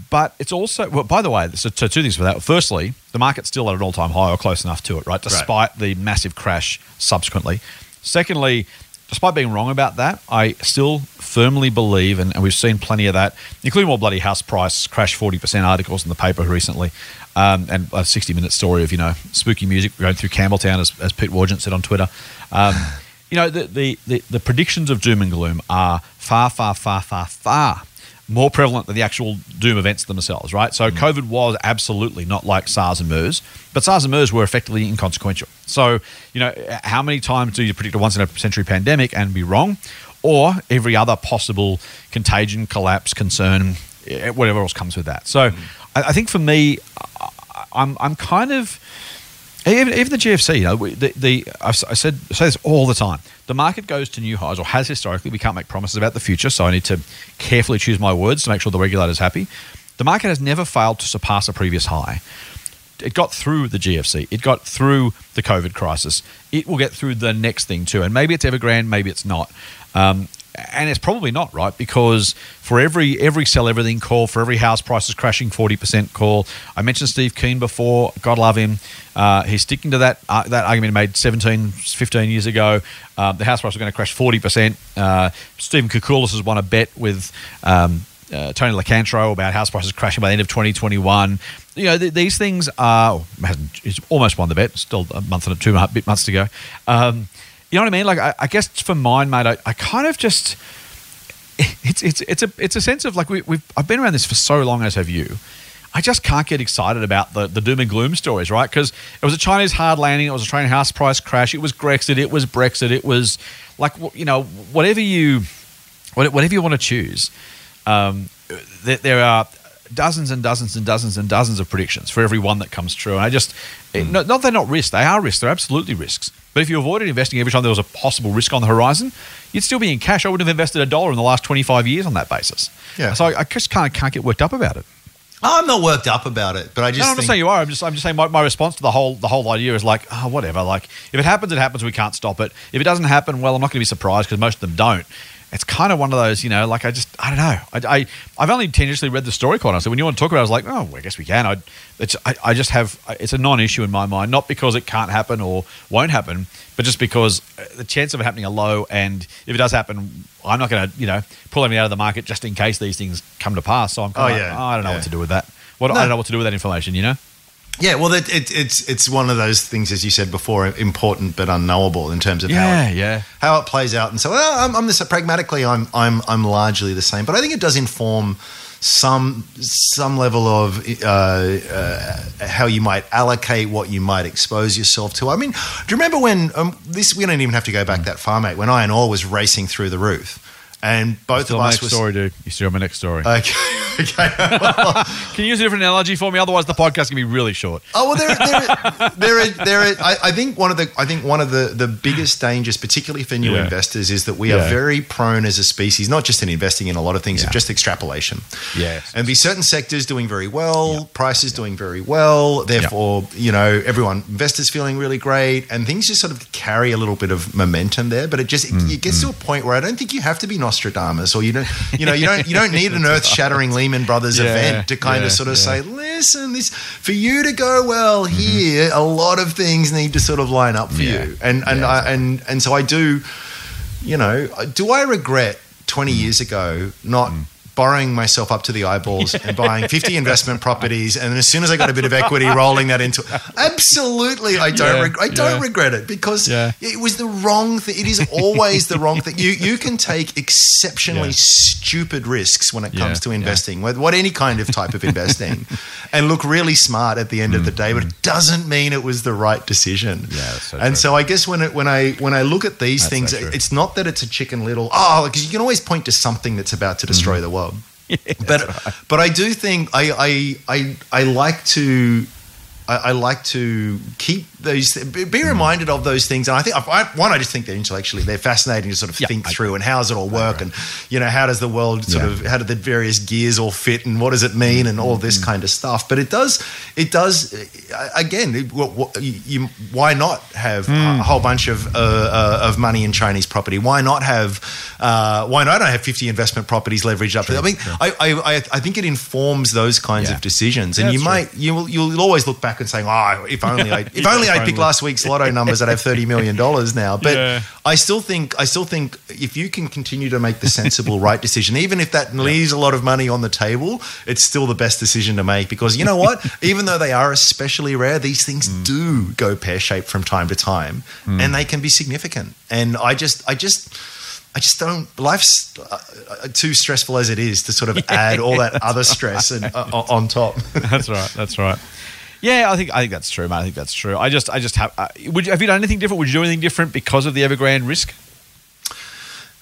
but it's also, well, by the way, so, so two things for that. Firstly, the market's still at an all time high or close enough to it, right? Despite the massive crash subsequently. Secondly, despite being wrong about that, I still firmly believe, and, and we've seen plenty of that, including more bloody house price crash 40% articles in the paper recently, um, and a 60 minute story of, you know, spooky music going through Campbelltown, as, as Pete Wargent said on Twitter. Um, you know, the, the, the, the predictions of doom and gloom are far, far, far, far, far more prevalent than the actual doom events themselves, right? So COVID was absolutely not like SARS and MERS, but SARS and MERS were effectively inconsequential. So, you know, how many times do you predict a once in a century pandemic and be wrong? Or every other possible contagion, collapse, concern, eh, whatever else comes with that. So I, I think for me, I'm, I'm kind of even, even the GFC, you know, the, the I said I say this all the time. The market goes to new highs, or has historically. We can't make promises about the future, so I need to carefully choose my words to make sure the regulator's happy. The market has never failed to surpass a previous high. It got through the GFC. It got through the COVID crisis. It will get through the next thing too. And maybe it's Evergrande, maybe it's not. Um, and it's probably not right because for every every sell everything call, for every house prices crashing forty percent call. I mentioned Steve Keen before. God love him. Uh, he's sticking to that uh, that argument he made 17, 15 years ago. Uh, the house price was going to crash forty percent. Uh, Stephen Koukoulas has won a bet with. Um, uh, Tony Locantro about house prices crashing by the end of 2021. You know, th- these things are, hasn't, he's almost won the bet, still a month and a two bit months to go. Um, you know what I mean? Like, I, I guess for mine, mate, I, I kind of just, it's, it's, it's a, it's a sense of like, we, we've, I've been around this for so long, as have you. I just can't get excited about the, the doom and gloom stories, right? Because it was a Chinese hard landing, it was a train house price crash, it was Brexit, it was Brexit, it was like, you know, whatever you, whatever you want to choose um, there, there are dozens and dozens and dozens and dozens of predictions for every one that comes true. And I just, it- hmm. not, not they're not risks, they are risks, they're absolutely risks. But if you avoided investing every time there was a possible risk on the horizon, you'd still be in cash. I wouldn't have invested a dollar in the last 25 years on that basis. Yeah. So I, I just can't, can't get worked up about it. I'm not worked up about it, but I just No, I'm not saying you are. I'm just, I'm just saying my, my response to the whole, the whole idea is like, oh, whatever. Like, if it happens, it happens. We can't stop it. If it doesn't happen, well, I'm not going to be surprised because most of them don't. It's kind of one of those, you know, like I just, I don't know. I, I, I've only tangentially read the story quite honestly. When you want to talk about it, I was like, oh, I guess we can. I, it's, I, I just have, it's a non issue in my mind, not because it can't happen or won't happen, but just because uh, the chance of it happening are low. And if it does happen, I'm not going to, you know, pull anything out of the market just in case these things come to pass. So I'm kind Oh, of yeah. like, oh, I don't know Yeah. what to do with that. What, I don't know what to do with that information, you know? Yeah, well, it, it, it's it's one of those things, as you said before, important but unknowable in terms of Yeah, how it, yeah. how it plays out. And so, well, I'm, I'm this pragmatically, I'm I'm I'm largely the same, but I think it does inform some some level of uh, uh, how you might allocate what you might expose yourself to. I mean, do you remember when um, this? We don't even have to go back that far, mate. When iron ore was racing through the roof, and both Still of my us next was story, dude. You still my next story. okay. okay. Can you use a different analogy for me? Otherwise, the podcast can be really short. Oh well, there, there, there, there. I, I think one of the, I think one of the, the biggest dangers, particularly for new Yeah. investors, is that we Yeah. are very prone as a species, not just in investing in a lot of things, Yeah. of just extrapolation. Yes. and be certain sectors doing very well, prices doing very well. Therefore, you know, everyone investors feeling really great, and things just sort of carry a little bit of momentum there. But it just it, Mm, it gets to a point where I don't think you have to be Nostradamus, or you don't, you know, you don't you don't need an earth shattering Lehman Brothers Yeah, event to kind yeah, of sort of yeah. say, listen, this for you to go well Mm-hmm. here, a lot of things need to sort of line up for you, and and I, and and so I do, you know, do I regret twenty Mm. years ago not? Borrowing myself up to the eyeballs and buying 50 investment properties, and as soon as I got a bit of equity, rolling that into absolutely, I don't, Yeah, reg- I don't yeah. regret it because Yeah. it was the wrong thing. It is always the wrong thing. You you can take exceptionally stupid risks when it comes to investing, with what any kind of type of investing, and look really smart at the end of the day. But it doesn't mean it was the right decision. Mm, Yeah, so and true. so I guess when it, when I when I look at these That's things, so it's not that it's a chicken little. Oh, because you can always point to something that's about to destroy Mm-hmm. the world. but but I do think I I I, I like to I, I like to keep those be reminded of those things. And I think I, one, I just think they're intellectually they're fascinating to sort of Yeah, think I- through and how does it all work, and you know how does the world sort Yeah. of how do the various gears all fit, and what does it mean, and all this kind of stuff. But it does, it does. Again, it- what, what, you, you, why not have a whole bunch of uh, uh, of money in Chinese property? Why not have uh, why not have fifty investment properties leveraged up? I mean, I, I, I, think it informs those kinds Yeah. of decisions, and you might you will you'll always look back and saying, "Oh, if only I if only I picked last week's lotto numbers, I'd have thirty million dollars now." But Yeah. I still think I still think if you can continue to make the sensible right decision, even if that leaves a lot of money on the table, it's still the best decision to make because you know what? even though they are especially rare, these things Mm. do go pear shaped from time to time, and they can be significant. And I just I just. I just don't. Life's uh, uh, too stressful as it is to sort of add all that other stress and uh, on top. that's right. That's right. Yeah, I think I think that's true, man. I think that's true. I just I just have. Uh, would you, have you done anything different? Would you do anything different because of the Evergrande risk?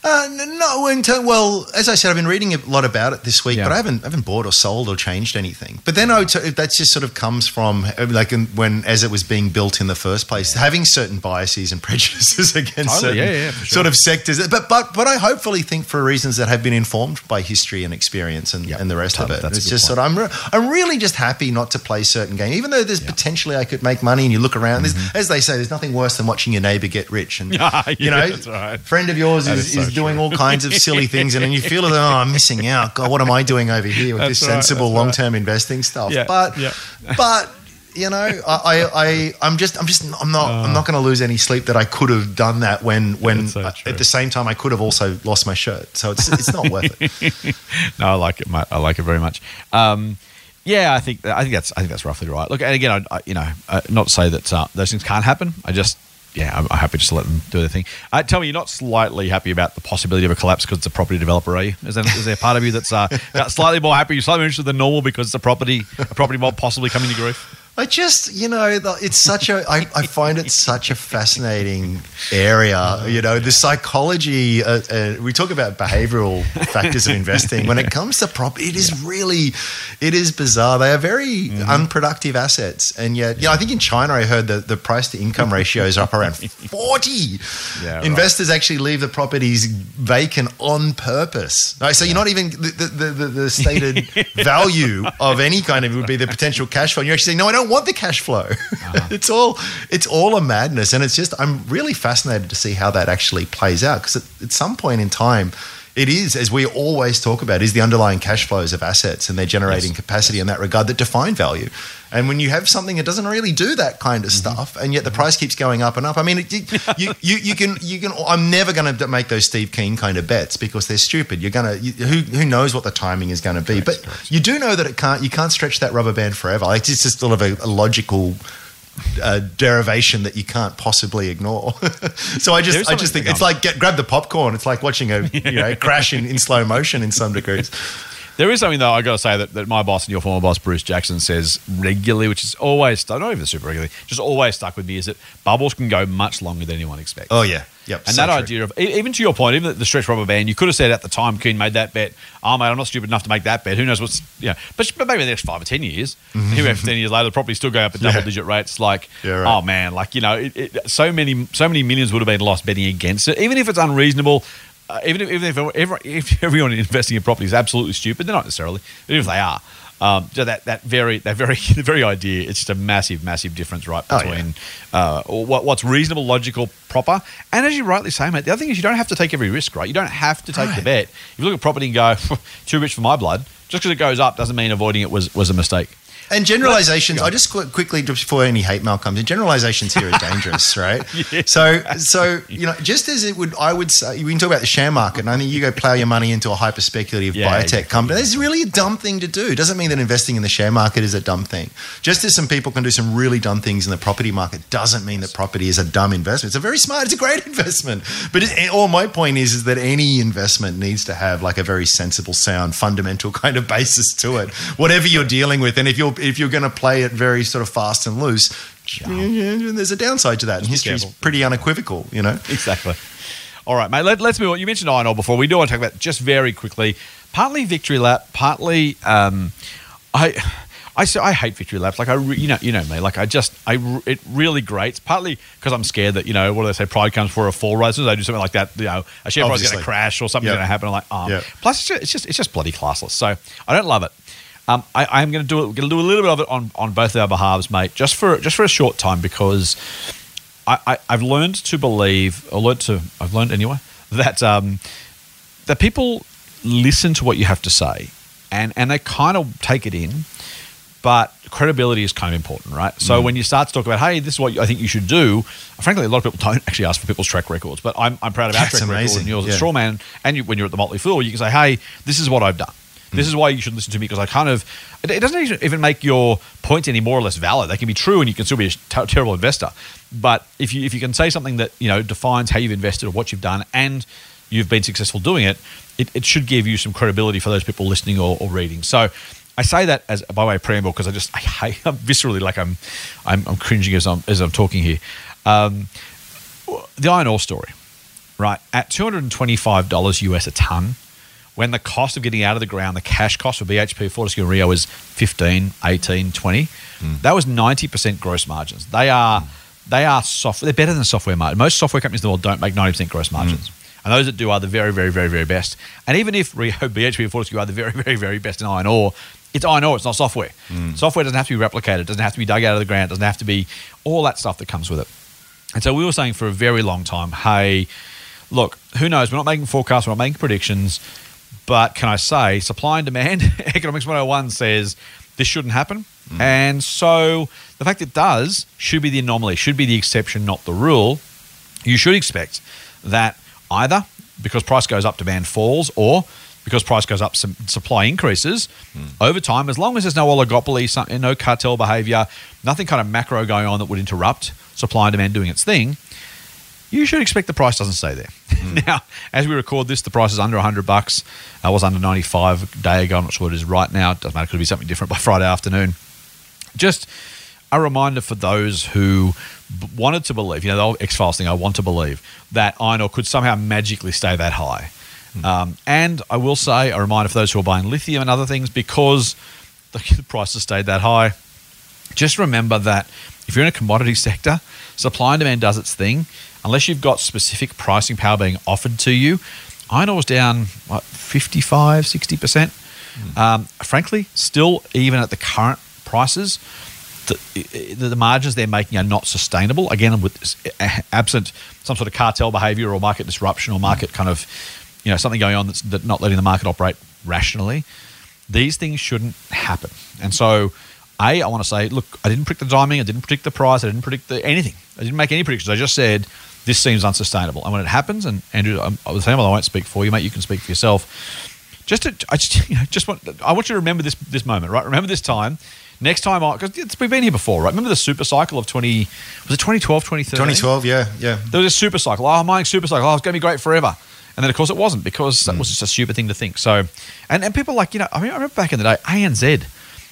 Uh, no, in well, as I said, I've been reading a lot about it this week, Yeah. but I haven't, I haven't bought or sold or changed anything. But then I would t- that just sort of comes from uh, like in, when as it was being built in the first place, having certain biases and prejudices against Totally, certain yeah, yeah, sure. sort of sectors. But but but I hopefully think for reasons that have been informed by history and experience and, Yep, and the rest totally. of it. That's it's just point. sort of I'm re- I'm really just happy not to play certain games, even though there's potentially I could make money. And you look around, there's, as they say, there's nothing worse than watching your neighbor get rich. And Mm-hmm. Yeah, you know, that's right. friend of yours That is, is doing true. all kinds of silly things, and then you feel though, oh, I'm missing out. God, what am I doing over here with That's this right, sensible right. long term investing stuff? Yeah, But, yeah. but you know, I, I, I, I'm just, I'm just, I'm not, I'm not going to lose any sleep that I could have done that when, when so uh, at the same time I could have also lost my shirt. So it's, it's not worth it. no, I like it. I like it very much. Um, yeah, I think I think that's I think that's roughly right. Look, and again, I, I, you know, uh, not to say that uh, those things can't happen. I just yeah, I'm, happy just to let them do their thing. Uh, tell me, you're not slightly happy about the possibility of a collapse because it's a property developer, are you? Is there, is there part of you that's uh, slightly more happy, slightly more interested than normal because it's a property, a property mob possibly coming to grief? I just, you know, it's such a, I, I find it such a fascinating area. You know, the psychology, uh, uh, we talk about behavioral factors of investing. When it comes to property, it is really, it is bizarre. They are very unproductive assets. And yet, yeah, I think in China, I heard that the price to income ratios are up around 40. Yeah, right. Investors actually leave the properties vacant on purpose. Right, so you're not even, the, the, the, the stated value of any kind of it would be the potential cash flow. And you're actually saying, no, I don't want the cash flow. Uh-huh. it's all it's all a madness, and it's just I'm really fascinated to see how that actually plays out because at, at some point in time. It is, as we always talk about, is the underlying cash flows of assets and their generating Yes. capacity in that regard that define value. And when you have something that doesn't really do that kind of mm-hmm. stuff, and yet the price keeps going up and up, I mean, it, you, you you can you can. I'm never going to make those Steve Keen kind of bets because they're stupid. You're gonna you, who who knows what the timing is going to be, but you do know that it can't. You can't stretch that rubber band forever. Like it's just sort of a, a logical uh, derivation that you can't possibly ignore. so I just I just think it's like get, grab the popcorn. It's like watching a you know crash in, in slow motion in some degrees. There is something though I got to say that, that my boss and your former boss Bruce Jackson says regularly, which is always not even super regularly, just always stuck with me, is that bubbles can go much longer than anyone expects. Oh yeah, yep. And so that true. idea of even to your point, even the stretch rubber band, you could have said at the time Kuhn made that bet. Oh mate, I'm not stupid enough to make that bet. Who knows what's you know? But, but maybe the next five or ten years, here we have ten years later, the property's still going up at double Mm-hmm. Yeah. digit rates. Like, Yeah, right. oh man, like you know, it, it, so many so many millions would have been lost betting against it, even if it's unreasonable. Uh, even if, even if, every, if everyone investing in property is absolutely stupid, they're not necessarily. Even if they are, um, so that that very that very the very idea, it's just a massive massive difference, right, Oh, yeah. between uh, what, what's reasonable, logical, proper. And as you rightly say, mate, the other thing is you don't have to take every risk, right? You don't have to take the bet. If you look at property and go, too rich for my blood, just because it goes up doesn't mean avoiding it was, was a mistake. And generalizations, I just qu- quickly, just before any hate mail comes in, generalizations here are dangerous, right? So, so you know, just as it would, I would say, we can talk about the share market, and I think you go plow your money into a hyper speculative Yeah, biotech exactly. company. That's really a dumb thing to do. It doesn't mean that investing in the share market is a dumb thing. Just as some people can do some really dumb things in the property market, doesn't mean that property is a dumb investment. It's a very smart, it's a great investment. But it, all my point is, is that any investment needs to have like a very sensible, sound, fundamental kind of basis to it, whatever you're dealing with. And if you're if you're going to play it very sort of fast and loose, there's a downside to that. And history's careful. pretty unequivocal, you know. Exactly. All right, mate. Let, let's move on. You mentioned iron ore before. We do want to talk about just very quickly. Partly victory lap. Partly, um, I hate victory laps. Like I, re- you know, you know me. Like I just, I it really grates. Partly because I'm scared that you know what do they say? Pride comes before a fall. Right? As soon as I do something like that, you know, a share price is going to crash or something's Yep. going to happen. I'm like, oh. Yep. Plus, it's just, it's just, it's just bloody classless. So I don't love it. Um, I, I'm going to do it. Going to do a little bit of it on on both our behalves, mate. Just for just for a short time because I, I I've learned to believe, or learned to, I've learned anyway that um, that people listen to what you have to say and and they kind of take it in but credibility is kind of important right Mm. so when you start to talk about hey this is what i think you should do frankly a lot of people don't actually ask for people's track records but i'm, I'm proud of our That's track record amazing, and yours yeah. at strawman and you, when you're at the motley fool you can say hey this is what i've done this is why you should listen to me because I kind of it, doesn't even- even make your point any more or less valid. They can be true and you can still be a ter- terrible investor. But if you if you can say something that you know defines how you've invested or what you've done and you've been successful doing it, it, it should give you some credibility for those people listening or, or reading. So I say that as by way of preamble because I just I hate I'm viscerally like I'm I'm, I'm cringing as I'm as I'm talking here. Um, the iron ore story, right? At two hundred and twenty five dollars US a ton, when the cost of getting out of the ground, the cash cost for BHP, Fortescue, and Rio is 15, 18, 20. Hmm. That was 90% gross margins. They are they are soft. They're better than software margins. Most software companies in the world don't make 90% gross hmm. margins. And those that do are the very, very, very, very best. And even if Rio, BHP, and Fortescue are the very, very, very best in iron ore, it's iron ore. It's not software. Hmm. Software doesn't have to be replicated. It doesn't have to be dug out of the ground. It doesn't have to be all that stuff that comes with it. And so we were saying for a very long time, hey, look, who knows? We're not making forecasts, we're not making predictions. But can I say, supply and demand, Economics 101 says this shouldn't happen. Mm. And so the fact it does should be the anomaly, should be the exception, not the rule. You should expect that either because price goes up, demand falls, or because price goes up, some supply increases mm. over time, as long as there's no oligopoly, some, no cartel behavior, nothing kind of macro going on that would interrupt supply and demand doing its thing, you should expect the price doesn't stay there. Hmm. now, as we record this, the price is under 100 bucks. I was under 95 a day ago. I'm not sure what it is right now. It doesn't matter. It could be something different by Friday afternoon. Just a reminder for those who b- wanted to believe, you know, the old X Files thing, I want to believe that iron ore could somehow magically stay that high. Hmm. Um, and I will say, a reminder for those who are buying lithium and other things, because the, the price has stayed that high, just remember that if you're in a commodity sector, supply and demand does its thing. Unless you've got specific pricing power being offered to you, iron ore's down, what, 55, 60%? Um, frankly, still, even at the current prices, the, the margins they're making are not sustainable. Again, with absent some sort of cartel behavior or market disruption or market kind of, you know, something going on that's that not letting the market operate rationally. These things shouldn't happen. And so, a, I want to say, look, I didn't predict the timing, I didn't predict the price, I didn't predict the, anything. I didn't make any predictions. I just said this seems unsustainable. And when it happens, and Andrew, I'm, I was saying, well, I won't speak for you, mate. You can speak for yourself. Just, to, I just, you know, just want, I want you to remember this this moment, right? Remember this time. Next time, because we've been here before, right? Remember the super cycle of 20, was it 2012, 2013? 2012, yeah, yeah. There was a super cycle. Oh, I'm buying super cycle. Oh, it's going to be great forever. And then, of course, it wasn't because that Hmm. was just a stupid thing to think. So, and, and people like, you know, I mean, I remember back in the day, ANZ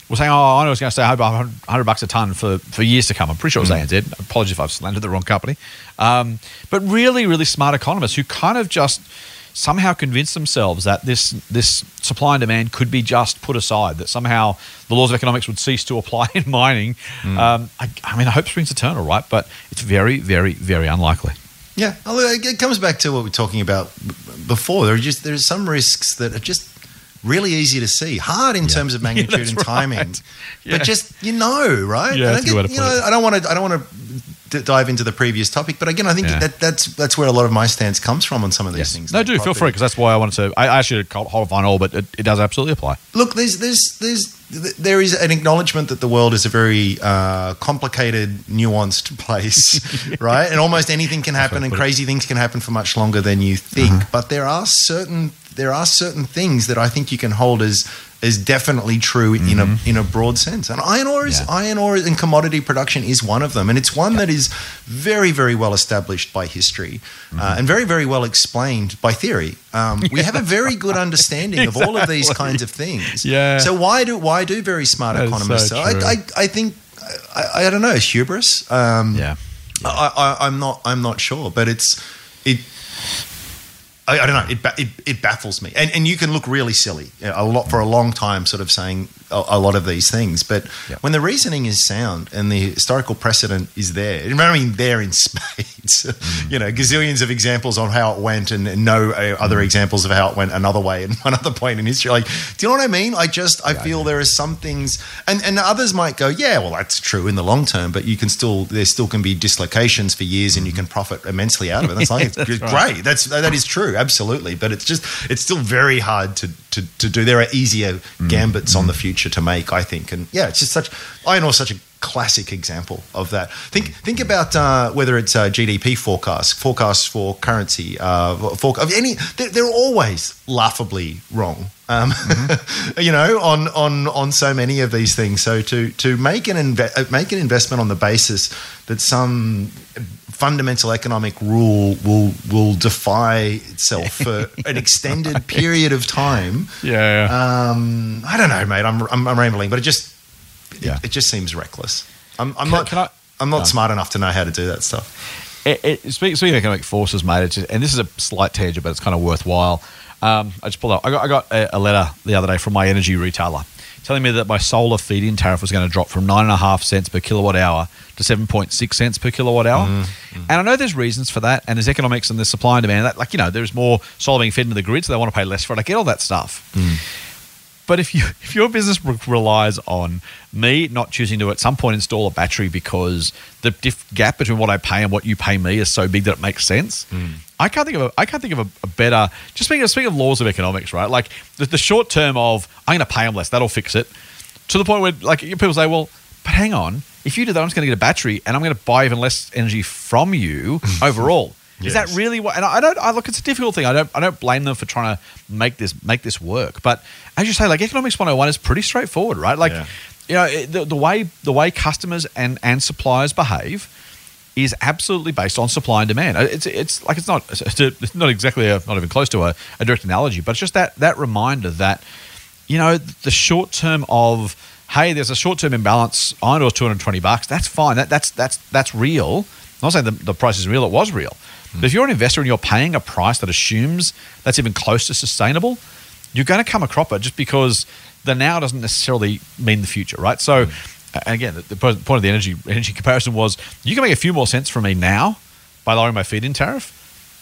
was saying, oh, I know it's going to stay 100 bucks a ton for, for years to come. I'm pretty sure it was Hmm. ANZ. Apologies if I've slandered the wrong company. Um, but really, really smart economists who kind of just somehow convinced themselves that this this supply and demand could be just put aside, that somehow the laws of economics would cease to apply in mining. Hmm. Um, I, I mean, I hope springs eternal, right? But it's very, very, very unlikely. Yeah, it it comes back to what we are talking about before. There are just there's some risks that are just really easy to see, hard in terms of magnitude that's and timing, right. Yeah. but just you know, right? Yeah, a good way you know, it. I don't want to I don't want to d- dive into the previous topic, but again, I think Yeah. that that's that's where a lot of my stance comes from on some of these things. No, like do feel free because that's why I wanted to. I I actually called hold on all, but it, it does absolutely apply. Look, there's there's there's there is an acknowledgement that the world is a very uh, complicated, nuanced place, right? And almost anything can happen, and put it. crazy things can happen for much longer than you think. But there are certain there are certain things that I think you can hold as as definitely true in a in a broad sense. And iron ore is Yeah. iron ore and commodity production is one of them, and it's one that is very very well established by history uh, and very very well explained by theory. Um, we have a very good understanding of all of these kinds of things. Yeah. So why do why do very smart That is economists? so I. I I think I, I don't know it's hubris. Um, Yeah. I, I, I'm not I'm not sure, but it's it. I, I don't know. It, ba- it it baffles me, and and you can look really silly a lot for a long time, sort of saying a, a lot of these things. But Yeah. when the reasoning is sound and the historical precedent is there, I mean, there in spades. Mm. you know, gazillions of examples on how it went, and, and no uh, other mm. examples of how it went another way and one other point in history. Like, do you know what I mean? I just I feel there are some things, and and others might go, yeah, well, that's true in the long term, but you can still there still can be dislocations for years, and you mm. can profit immensely out of it. That's like it's That's great. right. That's that is true, absolutely. But it's just it's still very hard to to, to do. There are easier gambits on the future to make, I think. And yeah, it's just such iron ore is such a classic example of that. Think think about uh, whether it's uh, GDP forecasts, forecasts for currency, uh, for of any. They're, they're always laughably wrong. Um, you know, on on on so many of these things. So to to make an inve- uh, make an investment on the basis that some fundamental economic rule will will defy itself for an extended period of time. Yeah. Um, I don't know, mate. I'm, I'm, I'm rambling, but it just Yeah. it, it just seems reckless. I'm, I'm Can- not can I- I'm not No. smart enough to know how to do that stuff. it, it, speaking, of economic forces, mate, just, and this is a slight tangent, but it's kind of worthwhile. Um, I just pulled up. I got, I got a, a letter the other day from my energy retailer telling me that my solar feed-in tariff was going to drop from nine and a half cents per kilowatt hour to seven point six cents per kilowatt hour. Mm-hmm. And I know there's reasons for that, and there's economics and there's supply and demand. That, like you know, there's more solar being fed into the grid, so they want to pay less for it. I get all that stuff. Mm. But if you if your business re- relies on me not choosing to at some point install a battery because the diff- gap between what I pay and what you pay me is so big that it makes sense, hmm. I can't think of a, I can't think of a, a better. Just speaking of, speaking of laws of economics, right? Like the, the short term of I'm going to pay them less, that'll fix it. To the point where like people say, well, but hang on, if you do that, I'm just going to get a battery and I'm going to buy even less energy from you overall. Is that really what? And I don't. I look. It's a difficult thing. I don't. I don't blame them for trying to make this make this work. But as you say, like economics 101 is pretty straightforward, right? Like, Yeah. you know, it- the, the way the way customers and and suppliers behave is absolutely based on supply and demand. It's it's like it's not it's it's not exactly a, not even close to a, a direct analogy, but it's just that that reminder that you know the short term of hey, there's a short term imbalance. Iron ore's 220 bucks. That's fine. That that's that's that's real. I'm not saying the, the price is real. It was real. But if you're an investor and you're paying a price that assumes that's even close to sustainable, you're going to come a cropper just because the now doesn't necessarily mean the future, right? So, and again, the, point of the energy energy comparison was you can make a few more cents for me now by lowering my feed-in tariff.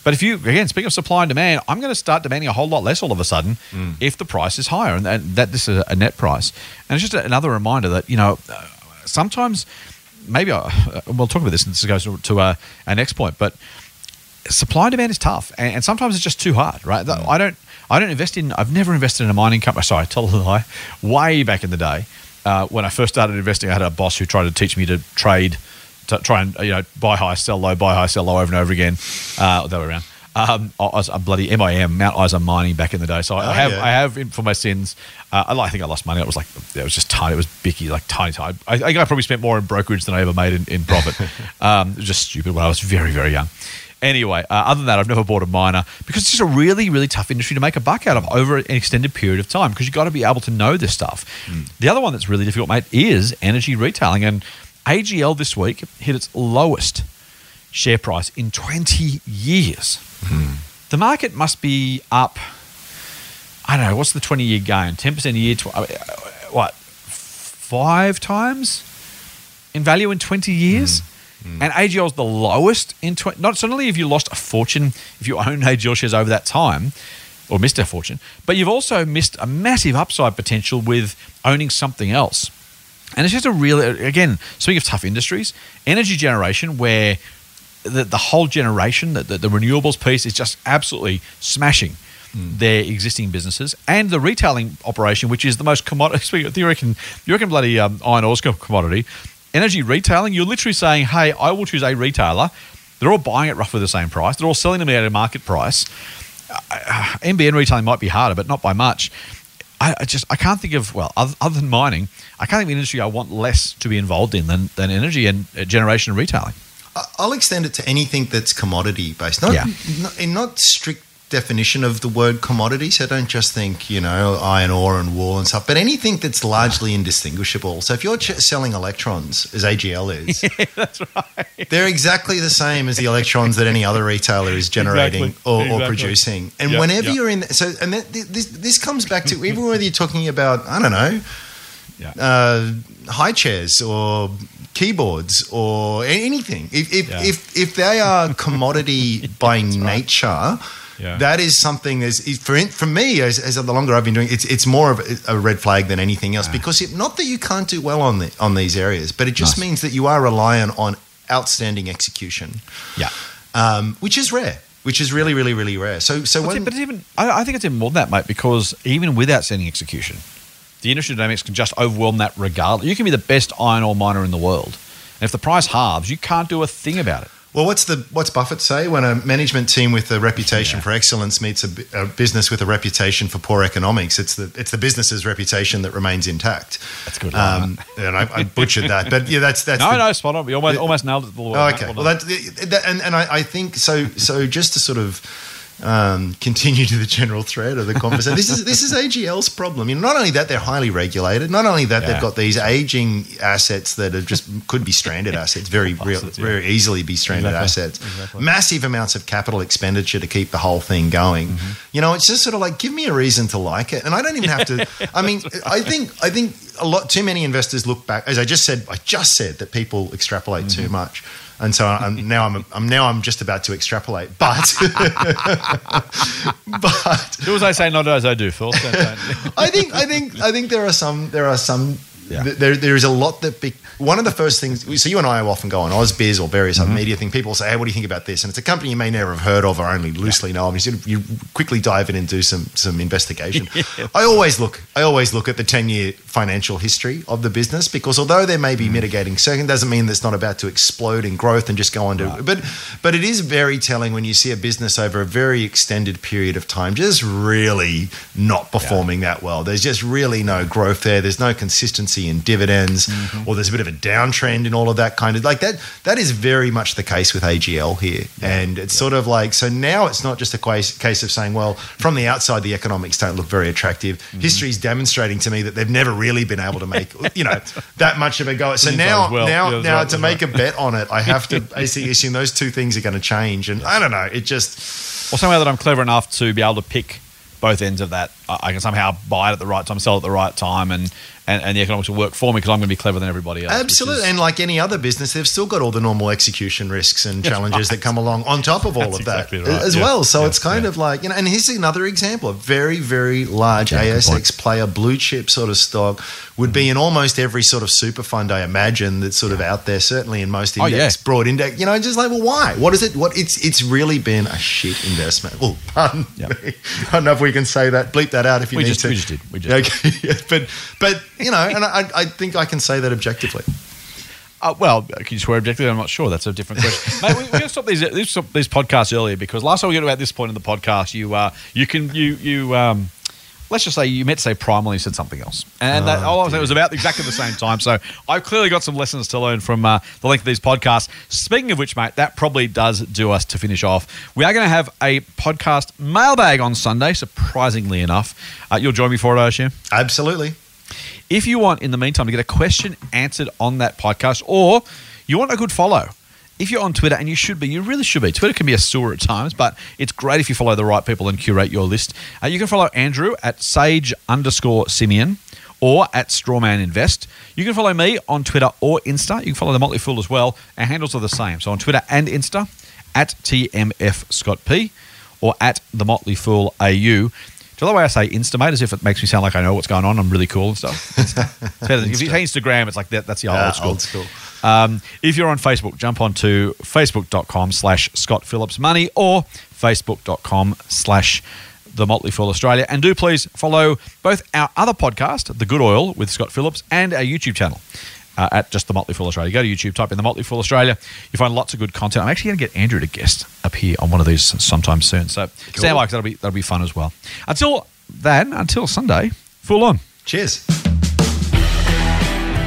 But if you again speaking of supply and demand, I'm going to start demanding a whole lot less all of a sudden if the price is higher, and that, that this is a net price. And it's just another reminder that you know sometimes maybe I, uh, we'll talk about this. And this goes to, to uh, our next point, but supply and demand is tough, and, and sometimes it's just too hard, right? Mm. I don't, I don't invest in. I've never invested in a mining company. Sorry, I tell a lie. Way back in the day, uh, when I first started investing, I had a boss who tried to teach me to trade, to try and you know buy high, sell low, buy high, sell low over and over again, uh, other way around. Um, I was a bloody MIM, Mount Isa mining back in the day. So I Oh, have, yeah. I have in- for my sins. Uh, I, I think I lost money. It was like it was just tiny. It was bicky, like tiny, tiny. I, I think I probably spent more in brokerage than I ever made in, in profit. um, it was just stupid when I was very, very young. Anyway, uh, other than that, I've never bought a miner because it's just a really, really tough industry to make a buck out of over an extended period of time because you've got to be able to know this stuff. The other one that's really difficult, mate, is energy retailing. And AGL this week hit its lowest share price in 20 years. The market must be up, I don't know, what's the 20 year gain? 10% a year, tw- uh, what, five times in value in 20 years? And AGL is the lowest in 20. Not suddenly have you lost a fortune if you own AGL shares over that time or missed a fortune, but you've also missed a massive upside potential with owning something else. And it's just a real, again, speaking of tough industries, energy generation, where the, the whole generation, the, the, the renewables piece is just absolutely smashing their existing businesses, and the retailing operation, which is the most commodity. You reckon, you reckon bloody um, iron ore's a commodity. Energy retailing, you're literally saying, hey, I will choose a retailer. They're all buying at roughly the same price. They're all selling them at a market price. Uh, NBN retailing might be harder, but not by much. I, I just I can't think of well other, other than mining, I can't think of an industry I want less to be involved in than, than energy and uh, generation and retailing. I'll extend it to anything that's commodity based, not Yeah. not, not strict definition of the word commodity. So don't just think, you know, iron ore and wool and stuff, but anything that's largely indistinguishable. So if you're ch- selling electrons, as AGL is, That's right. they're exactly the same as the electrons that any other retailer is generating Exactly. or, or Exactly. producing. And Yep, whenever yep. you're in, so and this this comes back to even whether you're talking about I don't know, Yeah. uh, high chairs or keyboards or anything. If if, Yeah. if if they are commodity by nature. Yeah. That is something is- for for me as, as the longer I've been doing it's it's more of a, red flag than anything else because it, not that you can't do well on the, on these areas but it just Nice. means that you are reliant on outstanding execution Yeah. um, which is rare which is really really really rare so so when but even, I, I think it's even more than that, mate, because even with outstanding execution, the industry dynamics can just overwhelm that regardless. You can be the best iron ore miner in the world. And if the price halves, you can't do a thing about it. Well, what's the what's Buffett say when a management team with a reputation Yeah. for excellence meets a, a business with a reputation for poor economics? It's the it's the business's reputation that remains intact. That's good Um, and I, I butchered that, but yeah, that's that's No, the- no, spot on. You almost, almost nailed it. Oh, okay. Well, that and, and I, I think so. So just to sort of um, continue to the general thread of the conversation, this is this is AGL's problem. You know, not only that they're highly regulated, not only that Yeah. they've got these aging assets that are just could be stranded assets, very real, yeah. very easily be stranded Exactly. assets. Exactly. Massive amounts of capital expenditure to keep the whole thing going. Mm-hmm. You know, it's just sort of like give me a reason to like it, and I don't even have to. I mean, I think I think a lot too many investors look back, as I just said. I just said that people extrapolate too Mm-hmm. much. And so I'm, now I'm, I'm now I'm just about to extrapolate, but but Do as I say, not as I do, Phil. I think I think I think there are some there are some Yeah. there there is a lot that be, one of the first things so you and I often go on Ausbiz or various Mm-hmm. other media thing people say hey what do you think about this? And it's a company you may never have heard of or only loosely know of and you, sort of, you quickly dive in and do some some investigation. I always look I always look at the 10 year financial history of the business because although there may be Mm. mitigating circumstances doesn't mean that it's not about to explode in growth and just go on to but but it is very telling when you see a business over a very extended period of time just really not performing that well. There's just really no growth there. There's no consistency in dividends Mm-hmm. or there's a bit of a downtrend in all of that kind of like that that is very much the case with AGL here. And it's sort of like so now it's not just a case, case of saying well from the outside the economics don't look very attractive. Mm-hmm. history's demonstrating to me that they've never really been able to make you know that much of a go so now well. now Yeah, now right, to make a bet on it I have to basically assume those two things are going to change. And I don't know it just or somehow that I'm clever enough to be able to pick both ends of that. I can somehow buy it at the right time, sell it at the right time, and, and, and the economics will work for me because I'm going to be clever than everybody else. Absolutely. is- And like any other business, they've still got all the normal execution risks and challenges that come along on top of all That's of that exactly right. as Yeah. well. So Yeah. it's kind Yeah. of like, you know, and here's another example a very, very large ASX player, blue chip sort of stock, would be mm. in almost every sort of super fund, I imagine, that's sort of out there, certainly in most Oh, index, yeah. broad index. You know, just like, well, why? What is it? What it's it's really been a shit investment. Well, pardon me. I don't know if we can say that. Bleep that out if you We need just- to. we just did. We just okay. yeah, but but you know, and I, I think I can say that objectively. Uh, well, can you swear objectively? I'm not sure. That's a different question. Mate, we, we're going to stop these, these podcasts earlier because last time we got to about this point in the podcast, you uh, you can you you um, let's just say you meant to say primal, you said something else, and that, Oh, all I was saying was about exactly the same time. So I've clearly got some lessons to learn from uh, the length of these podcasts. Speaking of which, mate, that probably does do us to finish off. We are going to have a podcast mailbag on Sunday. Surprisingly enough, uh, you'll join me for it, I assume. Absolutely. If you want, in the meantime, to get a question answered on that podcast, or you want a good follow, if you're on Twitter, and you should be, you really should be. Twitter can be a sewer at times, but it's great if you follow the right people and curate your list. Uh, you can follow Andrew at sage underscore Simian or at Strawman Invest. You can follow me on Twitter or Insta. You can follow the Motley Fool as well. Our handles are the same. So on Twitter and Insta, at TMF Scott P or at the Motley Fool AU. Do you like the way I say Insta, mate, as if it makes me sound like I know what's going on? I'm really cool and stuff. It's better than, if you say Instagram, it's like that, that's the old Ah, school. old school. Um, if you're on Facebook, jump on to facebook.com slash Scott Phillips Money or facebook.com slash The Motley Fool Australia. And do please follow both our other podcast, The Good Oil with Scott Phillips, and our YouTube channel. Uh, at just the Motley Fool Australia. Go to YouTube, type in the Motley Fool Australia. You find lots of good content. I'm actually going to get Andrew to guest up here on one of these sometime soon. So stand by that'll be that'll be fun as well. Until then, until Sunday, full on. Cheers.